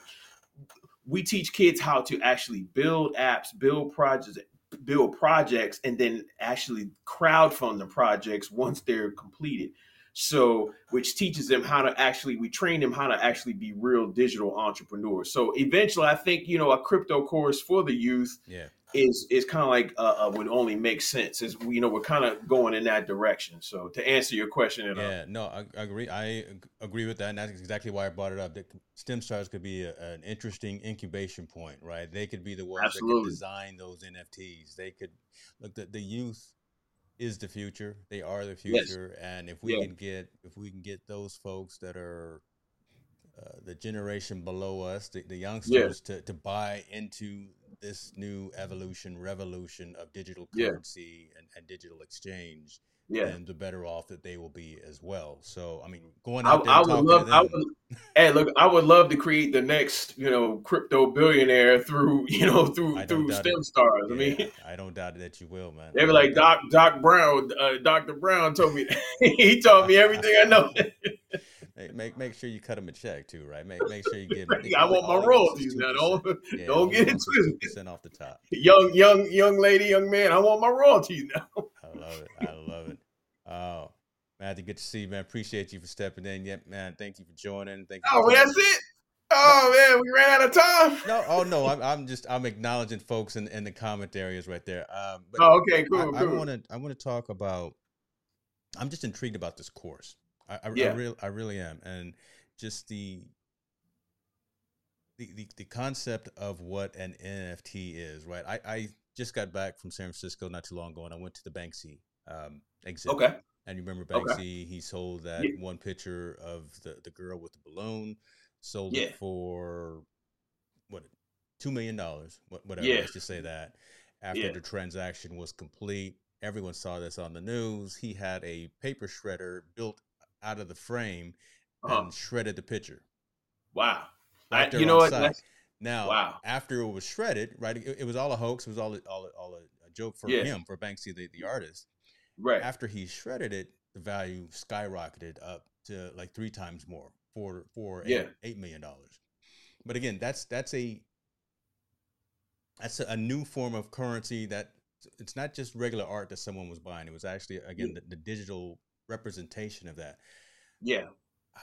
we teach kids how to actually build apps build projects build projects and then actually crowdfund the projects once they're completed so, which teaches them how to actually, we train them how to actually be real digital entrepreneurs. So, eventually, I think you know a crypto course for the youth yeah. is is kind of like uh, uh, would only make sense. Is you know we're kind of going in that direction. So, to answer your question, yeah, no, I, I, agree. I agree with that, and that's exactly why I brought it up. That STEMstars could be a, an interesting incubation point, right? They could be the ones Absolutely. that could design those NFTs. They could look the, the youth is the future. They are the future, yes. and if we yeah. can get if we can get those folks that are uh, the generation below us, the, the youngsters, yeah. to to buy into this new evolution, revolution of digital currency yeah. and, and digital exchange, yeah. and the better off that they will be as well. So, I mean, going out I, I would love, I would, hey, look, I would love to create the next, you know, crypto billionaire through, you know, through through STEM stars. Yeah, I mean, I don't doubt that you will, man. They were like Doc Doc Brown, uh, Doctor Brown told me, he told me everything I know. make make sure you cut him a check too, right? Make make sure you give. I want my royalties now. Don't yeah, don't get it. Percent off the top. Young young young lady, young man. I want my royalties now. I love it. I love it. Oh, Matthew, good to see you, man. Appreciate you for stepping in. Yep, man. Thank you for joining. Thank you. Oh, that's it. Oh man, we ran out of time. No, oh no, I'm, I'm just I'm acknowledging folks in, in the comment areas right there. Um, oh, okay, cool. I want to I want to talk about. I'm just intrigued about this course. I, I, yeah. I really I really am, and just the, the the the concept of what an NFT is, right? I I just got back from San Francisco not too long ago, and I went to the Banksy um, exhibit. Okay. And you remember Banksy? Okay. He sold that yeah. one picture of the the girl with the balloon. Sold yeah. it for what two million dollars, whatever. Yeah. Let's just say that. After yeah. the transaction was complete, everyone saw this on the news. He had a paper shredder built out of the frame uh-huh. and shredded the picture. Wow. Right I, you know what? Now, wow. after it was shredded, right? It, it was all a hoax. It was all all all a, a joke for him, for Banksy, the, the artist. Right. After he shredded it, the value skyrocketed up to like three times more, for for yeah. eight, eight million dollars. But again, that's that's a that's a, a, new form of currency that it's not just regular art that someone was buying. It was actually again yeah. the, the digital representation of that. Yeah.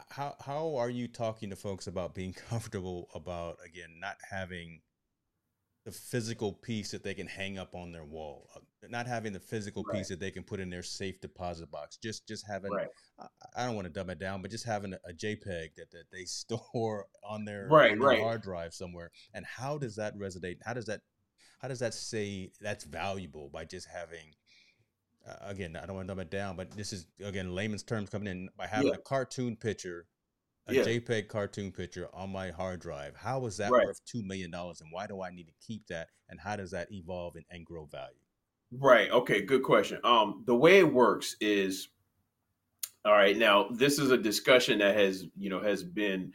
How how are you talking to folks about being comfortable about again not having the physical piece that they can hang up on their wall, uh, not having the physical right. piece that they can put in their safe deposit box. Just just having right. I, don't want to dumb it down, but just having a, a JPEG that, that they store on their, right, on their hard drive somewhere. And how does that resonate? How does that how does that say that's valuable by just having again, I don't want to dumb it down, but this is again layman's terms coming in by having yeah. a cartoon picture a yeah. JPEG cartoon picture on my hard drive. How is that right. worth two million dollars, and why do I need to keep that? And how does that evolve and, and grow value? Right. Okay. Good question. Um, the way it works is, all right. Now, this is a discussion that has you know has been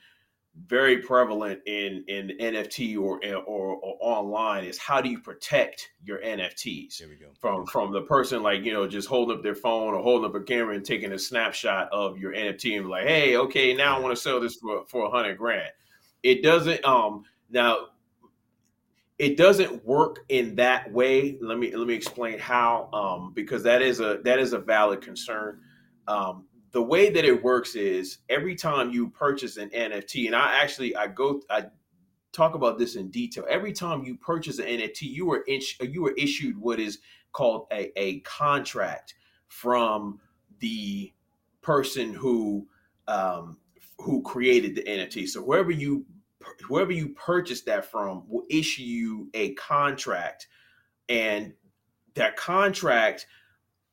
very prevalent in in NFT or, or, or online is how do you protect your NFTs from from the person like you know just holding up their phone or holding up a camera and taking a snapshot of your NFT and like hey okay now I want to sell this for for a hundred grand. It doesn't um now it doesn't work in that way. Let me let me explain how um because that is a that is a valid concern. Um, the way that it works is every time you purchase an NFT, and I actually I go I talk about this in detail. Every time you purchase an NFT, you are in, you were issued what is called a, a contract from the person who um, who created the NFT. So whoever you whoever you purchase that from will issue you a contract, and that contract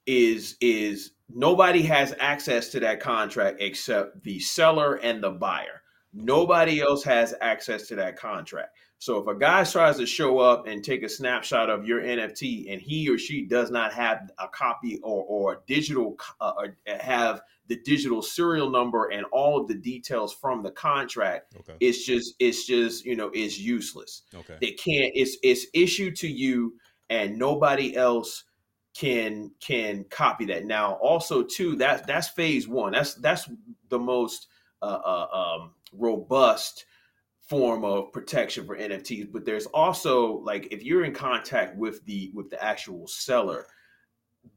is is nobody has access to that contract except the seller and the buyer. Nobody else has access to that contract. So if a guy tries to show up and take a snapshot of your NFT and he or she does not have a copy or or digital uh, or have the digital serial number and all of the details from the contract, okay. it's just it's just you know it's useless. Okay. It can't. It's it's issued to you and nobody else can can copy that. Now, also too, that that's phase one. That's that's the most uh, uh, um, robust form of protection for NFTs. But there's also like if you're in contact with the with the actual seller,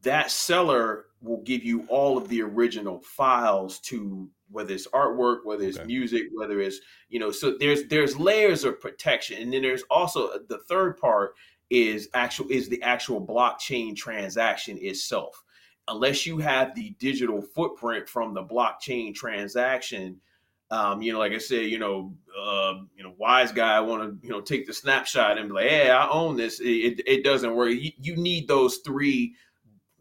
that seller will give you all of the original files to whether it's artwork, whether it's okay. music, whether it's you know. So there's there's layers of protection, and then there's also the third part is actual is the actual blockchain transaction itself. Unless you have the digital footprint from the blockchain transaction, um, you know, like I said, you know, uh, you know, wise guy want to, you know, take the snapshot and be like, "Hey, I own this." It, it doesn't work. You, you need those three.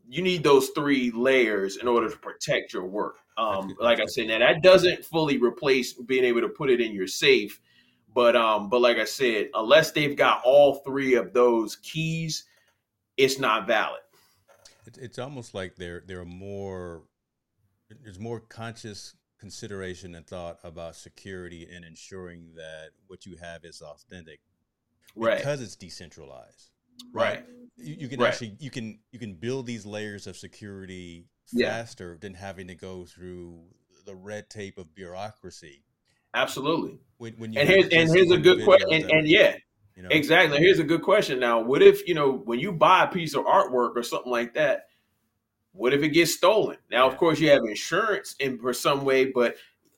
You need those three layers in order to protect your work. Um, like I said, now that doesn't fully replace being able to put it in your safe but um, but like I said, unless they've got all three of those keys, it's not valid. It's almost like there there are more there's more conscious consideration and thought about security and ensuring that what you have is authentic, right? Because it's decentralized, right? right. You, you, can right. actually you can you can build these layers of security faster yeah. than having to go through the red tape of bureaucracy Absolutely. When, when and here's and here's a good question. And, and, yeah, you know? exactly. Here's a good question. Now, what if you know when you buy a piece of artwork or something like that? What if it gets stolen? Now, yeah. of course, you have insurance in for some way, but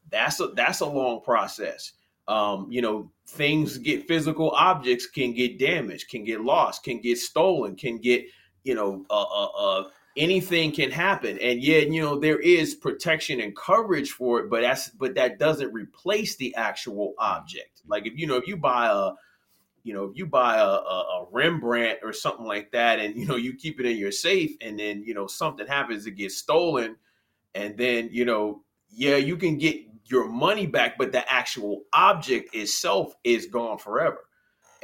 that's a that's a long process. Um, you know, things get physical objects can get damaged, can get lost, can get stolen, can get you know uh, uh, uh anything can happen. And yet you know there is protection and coverage for it but that's but that doesn't replace the actual object. Like if you know if you buy a you know if you buy a, a, a rembrandt or something like that and you know you keep it in your safe and then you know something happens it gets stolen and then you know yeah you can get your money back but the actual object itself is gone forever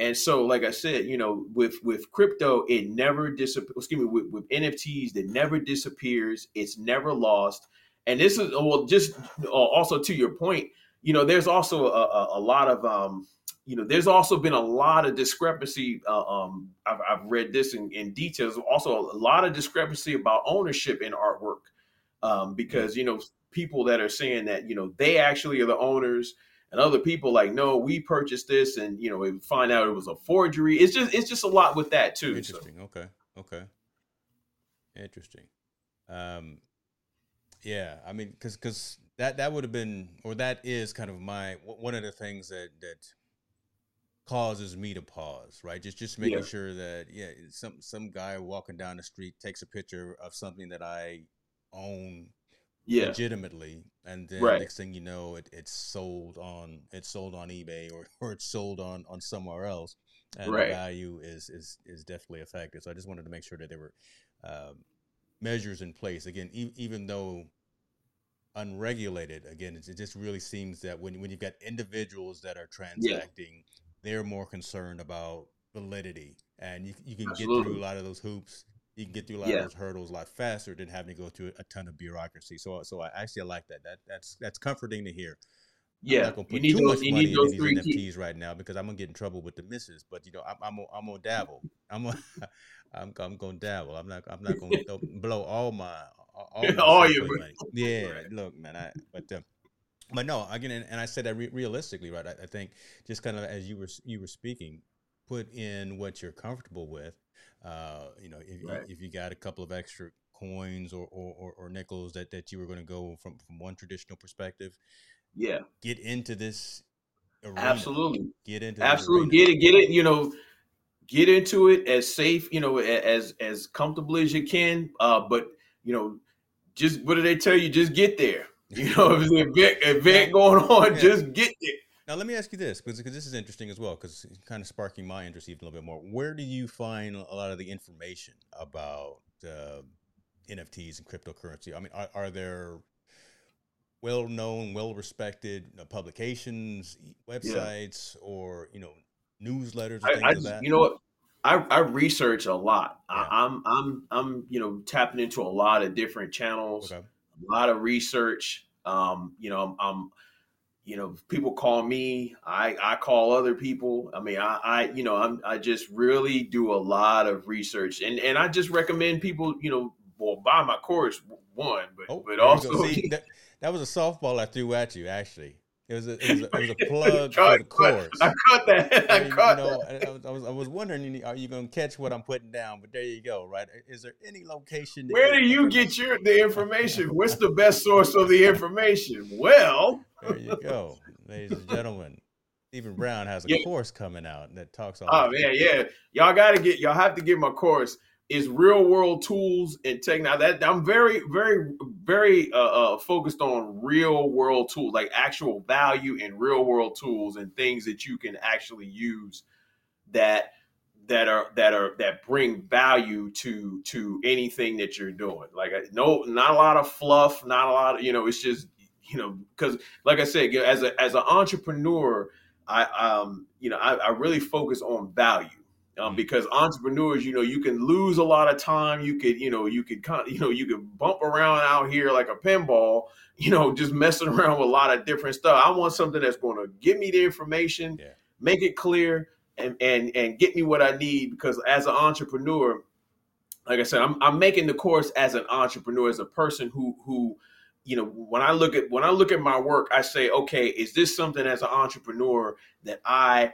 and so, like I said, you know, with with crypto, it never disappears. Excuse me, with, with NFTs, it never disappears. It's never lost. And this is well, just uh, also to your point, you know, there's also a, a, a lot of um, you know, there's also been a lot of discrepancy. Uh, um, I've, I've, read this in, in details. Also, a lot of discrepancy about ownership in artwork, um, because you know, people that are saying that you know they actually are the owners and other people like no we purchased this and you know we find out it was a forgery. It's just it's just a lot with that too interesting. So. okay. Okay. Interesting. Um yeah i mean because because that that would have been or that is kind of my one of the things that that causes me to pause right? Just just making yeah. sure that yeah some some guy walking down the street takes a picture of something that i own yeah. legitimately and then right. next thing you know it, it's sold on it's sold on ebay or, or it's sold on on somewhere else and right. the value is is is definitely affected so i just wanted to make sure that there were um, measures in place again e- even though unregulated again it, it, just really seems that when, when you've got individuals that are transacting yeah. they're more concerned about validity and you, you can Absolutely. get through a lot of those hoops you can get through a lot yeah. of those hurdles a lot faster than having to go through a ton of bureaucracy. So, so I actually I like that. That that's that's comforting to hear. Yeah, I'm not gonna put too those, much money into these NFTs keys. right now because I'm gonna get in trouble with the misses. But you know, I'm I'm gonna, I'm gonna dabble. I'm gonna, I'm I'm gonna dabble. I'm not I'm not gonna blow all my all, my all your money. Yeah, right. look, man. I but uh, but no, again, and, and I said that re- realistically, right? I, I, think just kind of as you were you were speaking, put in what you're comfortable with. Uh, you know, if, right. if you got a couple of extra coins or, or, or nickels that, that you were going to go from, from one traditional perspective. Yeah. Get into this. Arena. Absolutely. Get into absolutely get it. Get it. You know, get into it as safe. You know, as as comfortable as you can. Uh, but you know, just what do they tell you? Just get there. You know, if there's an event, event going on, yeah. just get there. Now, let me ask you this, because, because this is interesting as well, because it's kind of sparking my interest even a little bit more. Where do you find a lot of the information about uh, NFTs and cryptocurrency? I mean, are, are there well known, well respected you know, publications, websites, yeah. or you know newsletters? I, I just, you know what? I, I research a lot. Yeah. I, am I'm, I'm I'm you know tapping into a lot of different channels, okay. a lot of research. Um, you know, I'm, I'm you know people call me i i call other people. I mean i i you know i'm i just really do a lot of research. And and i just recommend people you know well buy my course one but oh, but also See, that, that, was a softball i threw at you actually it was a, it was a, it was a plug for the course. I caught that. I, caught you know, that. I, was, I was, I was wondering, are you going to catch what I'm putting down? But there you go. Right? Is there any location? Where do you get your the information? What's the best source of the information? Well, there you go, ladies and gentlemen. Stephen Brown has a yeah. course coming out that talks. All oh man, yeah, y'all got to get y'all have to get my course. Is real world tools and tech. Now that I'm very, very, very uh, uh, focused on real world tools, like actual value in real world tools and things that you can actually use that that are that are that bring value to to anything that you're doing. Like no, not a lot of fluff, not a lot of you know. It's just you know, because like I said, as a as an entrepreneur, I um you know I, I really focus on value. Um, because entrepreneurs, you know, you can lose a lot of time. You could, you know, you could, you know, you could bump around out here like a pinball, you know, just messing around with a lot of different stuff. I want something that's going to give me the information, yeah. make it clear, and and and get me what I need. Because as an entrepreneur, like I said, I'm I'm making the course as an entrepreneur, as a person who who you know when i look at when i look at my work i say okay is this something as an entrepreneur that i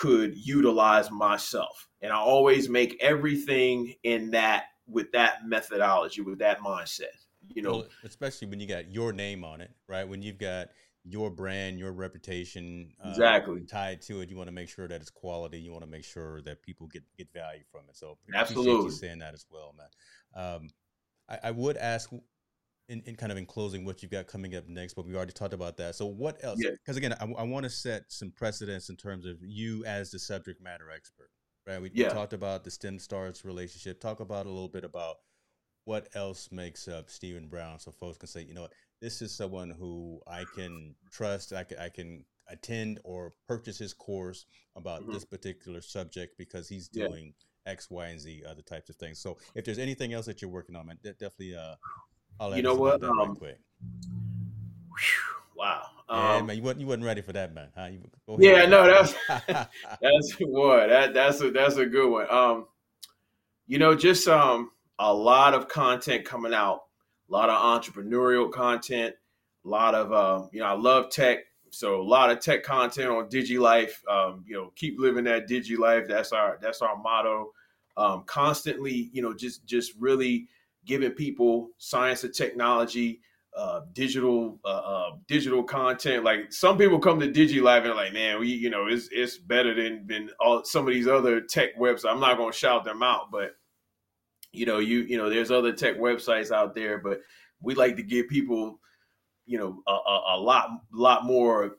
could utilize myself. And i always make everything in that with that methodology with that mindset you know? Well, especially when you got your name on it right? When you've got your brand your reputation uh, exactly. tied to it you want to make sure that it's quality you want to make sure that people get get value from it. So absolutely. saying that as well man. Um, I, I would ask in, in kind of in closing what you've got coming up next, but we already talked about that. So what else? Because again, I, I want to set some precedents in terms of you as the subject matter expert, right? We, yeah. we talked about the STEM stars relationship. Talk about a little bit about what else makes up Stephen Brown, so folks can say, you know what, this is someone who I can trust. I can, I can attend or purchase his course about mm-hmm. this particular subject because he's doing yeah. X, Y, and Z other types of things. So if there's anything else that you're working on, man, definitely uh, I'll you know what? Um, right quick. wow. Yeah, um, man, you wasn't you wasn't ready for that, man. Huh? Yeah, no, that's that's what that that's a that's a good one. Um, you know, just um a lot of content coming out, a lot of entrepreneurial content, a lot of uh, you know, I love tech, so a lot of tech content on DigiLife. Um, you know, keep living that DigiLife. That's our that's our motto. Um, constantly, you know, just just really giving people science and technology, uh, digital uh, uh, digital content. Like some people come to DigiLife and like, man, we you know it's it's better than than all some of these other tech websites. I'm not to shout them out, but you know you you know there's other tech websites out there, but we like to give people you know a, a, a lot lot more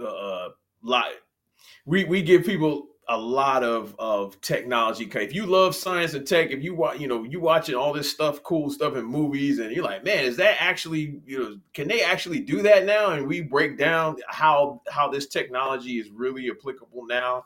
uh, uh lot we we give people a lot of of technology. If you love science and tech, if you watch, you know, you watching all this stuff, cool stuff in movies, and you're like, man, is that actually, you know, can they actually do that now? And we break down how how this technology is really applicable now.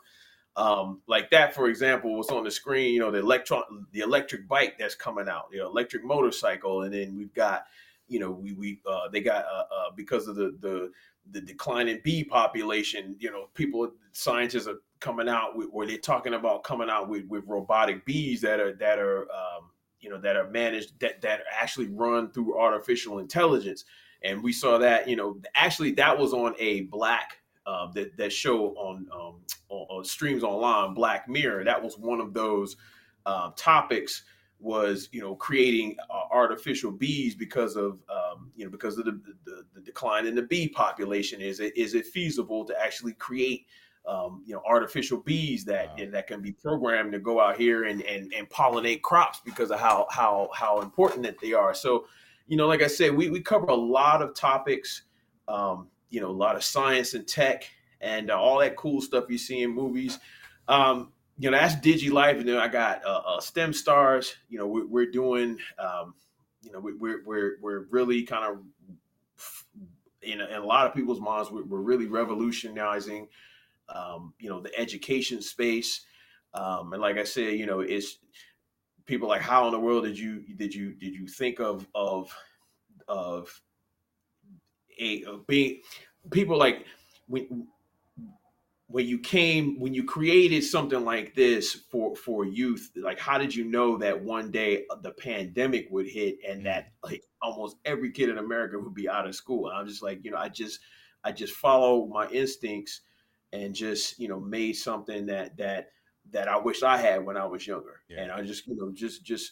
Um, like that, for example, what's on the screen, you know, the electron, the electric bike that's coming out, the electric motorcycle, and then we've got, you know, we we uh, they got uh, uh, because of the the the declining bee population. You know, people scientists are coming out with, or they're talking about coming out with, with robotic bees that are that are um, you know that are managed that that actually run through artificial intelligence. And we saw that you know actually that was on a black uh, that that show on, um, on, on streams online, Black Mirror. That was one of those uh, topics was you know creating uh, artificial bees because of um, you know because of the, the, the, decline in the bee population. Is it is it feasible to actually create um, you know artificial bees that wow. that can be programmed to go out here and, and and pollinate crops because of how how how important that they are. So you know, like I said, we we cover a lot of topics. Um, you know, a lot of science and tech and uh, all that cool stuff you see in movies. Um, you know, that's Digi Life, and then I got uh, uh, STEM Stars. You know, we're, we're doing. Um, you know, we're we're we're really kind of in a, in a lot of people's minds, we're, we're really revolutionizing. Um, you know, the education space, um, and like I said, you know, it's people like how in the world did you did you did you think of of of a of being people like when when you came when you created something like this for for youth like how did you know that one day the pandemic would hit and that like almost every kid in america would be out of school? And i'm just like you know i just i just follow my instincts and just you know made something that that that i wish i had when i was younger yeah. and i just you know just just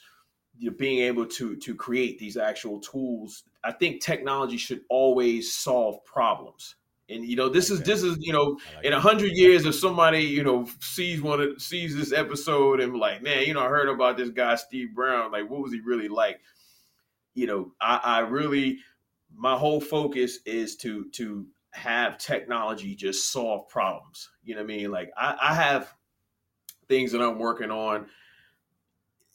you know, being able to to create these actual tools i think technology should always solve problems and you know, this is this is you know, in a hundred years, if somebody you know sees one of sees this episode and like, man, you know, I heard about this guy Steve Brown. Like, what was he really like? You know, I, I really my whole focus is to to have technology just solve problems. You know what I mean? Like, I, I have things that I'm working on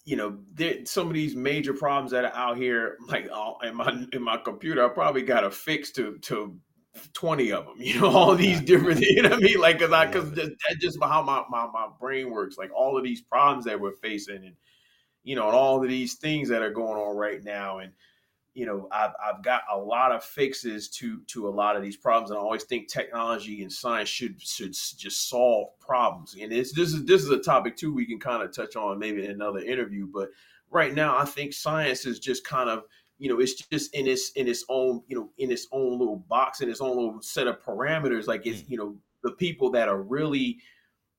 you know, there, some of these major problems that are out here, like in my in my computer, I probably got a fix to to 20 of them, you know, all these different, you know what I mean? Like, cause I, cause just, that's just how my, my, my brain works. Like all of these problems that we're facing and, you know, and all of these things that are going on right now. And, you know, I've, I've got a lot of fixes to, to a lot of these problems. And I always think technology and science should, should just solve problems. And it's, this is, this is a topic too, we can kind of touch on maybe in another interview, but right now I think science is just kind of, you know, it's just in its in its own, you know, in its own little box, in its own little set of parameters. Like it's, mm. you know, the people that are really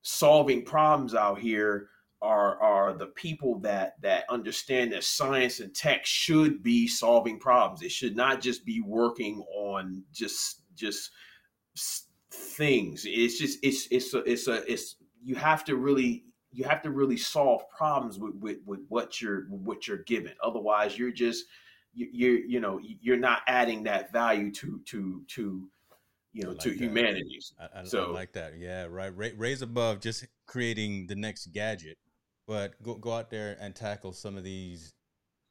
solving problems out here are are the people that that understand that science and tech should be solving problems. It should not just be working on just just things. It's just it's it's a, it's a it's you have to really you have to really solve problems with, with, with what you're what you're given. Otherwise, you're just you're you know you're not adding that value to to to you know like to that. humanity. I, I, so I like that. Yeah, right. Raise above just creating the next gadget, but go go out there and tackle some of these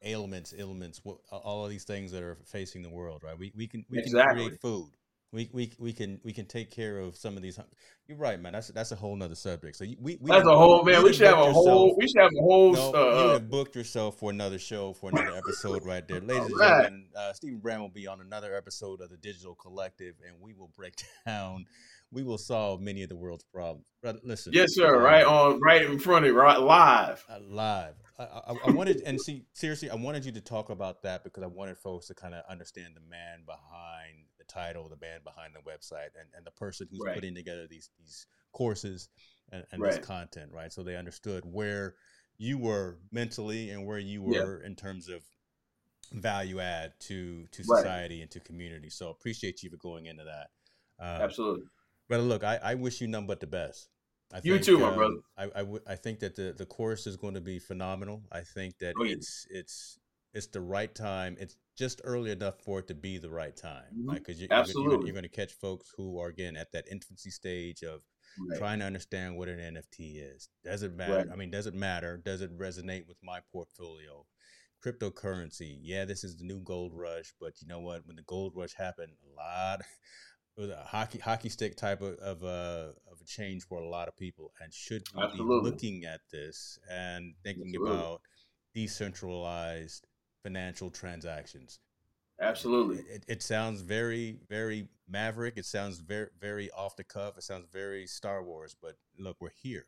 ailments, ailments, all of these things that are facing the world. Right. We we can we exactly. can create food we, we we can we can take care of some of these. You're right, man. That's that's a whole nother subject. So we, we that's a whole man. We should have a yourself. whole. We should have a whole. No, uh, you have booked yourself for another show for another episode right there, ladies and right. gentlemen. Uh, Stephen Brown will be on another episode of the Digital Collective, and we will break down. We will solve many of the world's problems. Brother, listen. Yes, sir. Um, right on, right in front of you, right live. Uh, live. I, I, I wanted and see seriously. I wanted you to talk about that because I wanted folks to kind of understand the man behind the title, the band behind the website, and, and the person who's right. putting together these these courses and, and right. this content, right? So they understood where you were mentally and where you were yeah. in terms of value add to to society right. and to community. So appreciate you for going into that. Um, Absolutely. But look, I, I wish you none but the best. I you think, too, my um, brother. I, I, w- I think that the, the course is going to be phenomenal. I think that oh, it's it's it's the right time. It's just early enough for it to be the right time, mm-hmm. right? Because you, Absolutely. You're, you're going to catch folks who are again at that infancy stage of right. trying to understand what an NFT is. Does it matter? Right. I mean, does it matter? Does it resonate with my portfolio? Cryptocurrency, yeah, this is the new gold rush, but you know what? When the gold rush happened, a lot it was a hockey hockey stick type of of a, of a change for a lot of people, and should we Absolutely. be looking at this and thinking Absolutely. about decentralized financial transactions. Absolutely. It, it, sounds very, very maverick. It sounds very, very off the cuff. It sounds very Star Wars. But look, we're here.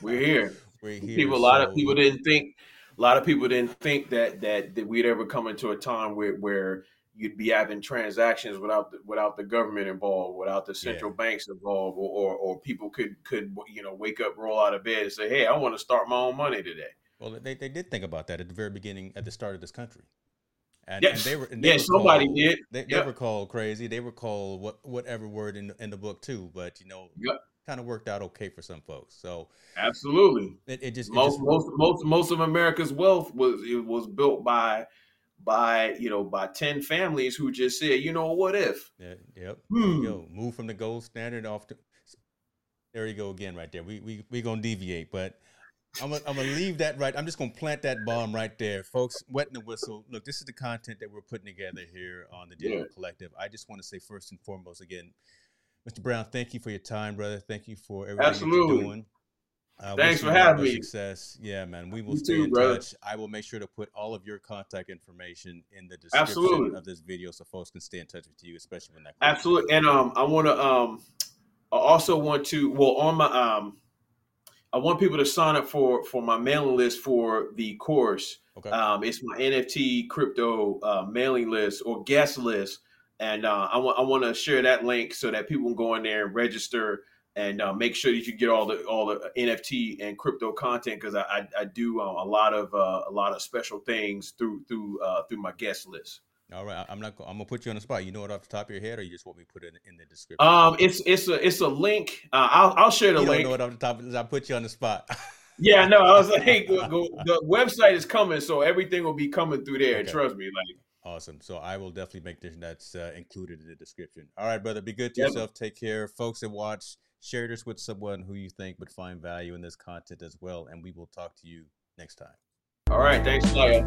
We're here. we're here. People, a lot of people didn't think. A lot of people didn't think that that, that we'd ever come into a time where where you'd be having transactions without the, without the government involved, without the central yeah. banks involved, or, or, or people could could you know wake up, roll out of bed, and say, "Hey, I want to start my own money today." Well, they, they did think about that at the very beginning, at the start of this country. And, yes. and they were, and they yeah, were somebody called, did. They, they were called crazy. They were called what whatever word in in the book too. But you know, yep. kind of worked out okay for some folks. So absolutely, it, it just most it just, most most most of America's wealth was it was built by by you know by 10 families who just said you know what if yeah, yep hmm. go move from the gold standard off to there you go again right there we we we gonna deviate but I'm gonna, I'm gonna leave that right. I'm just gonna plant that bomb right there, folks. Wetting the whistle. Look, this is the content that we're putting together here on the Digital yeah. Collective. I just want to say first and foremost, again, Mr. Brown, thank you for your time, brother. Thank you for everything Absolutely. you're doing. Uh, Thanks for having me. Success. Yeah, man. We will you stay too, in brother. touch. I will make sure to put all of your contact information in the description Absolutely. of this video so folks can stay in touch with you, especially when that. Absolutely. And um, I want to um, I also want to well on my um I want people to sign up for for my mailing list for the course. Okay. Um, it's my NFT crypto uh, mailing list or guest list, and uh, I want I want to share that link so that people can go in there and register and uh, make sure that you get all the all the NFT and crypto content because I, I, I do uh, a lot of uh, a lot of special things through through uh, through my guest list. All right, I'm not. I'm gonna put you on the spot. You know it off the top of your head, or you just want me to put it in the description? Um, it's it's a it's a link. Uh, I'll I'll share the you link. Don't know it off the top. I put you on the spot. yeah, no, I was like, hey, go, go, the website is coming, so everything will be coming through there. Okay. Trust me, like. Awesome. So I will definitely make this that's uh, included in the description. All right, brother. Be good to yep. yourself. Take care, folks that watch. Share this with someone who you think would find value in this content as well, and we will talk to you next time. All right. Thanks, Laya.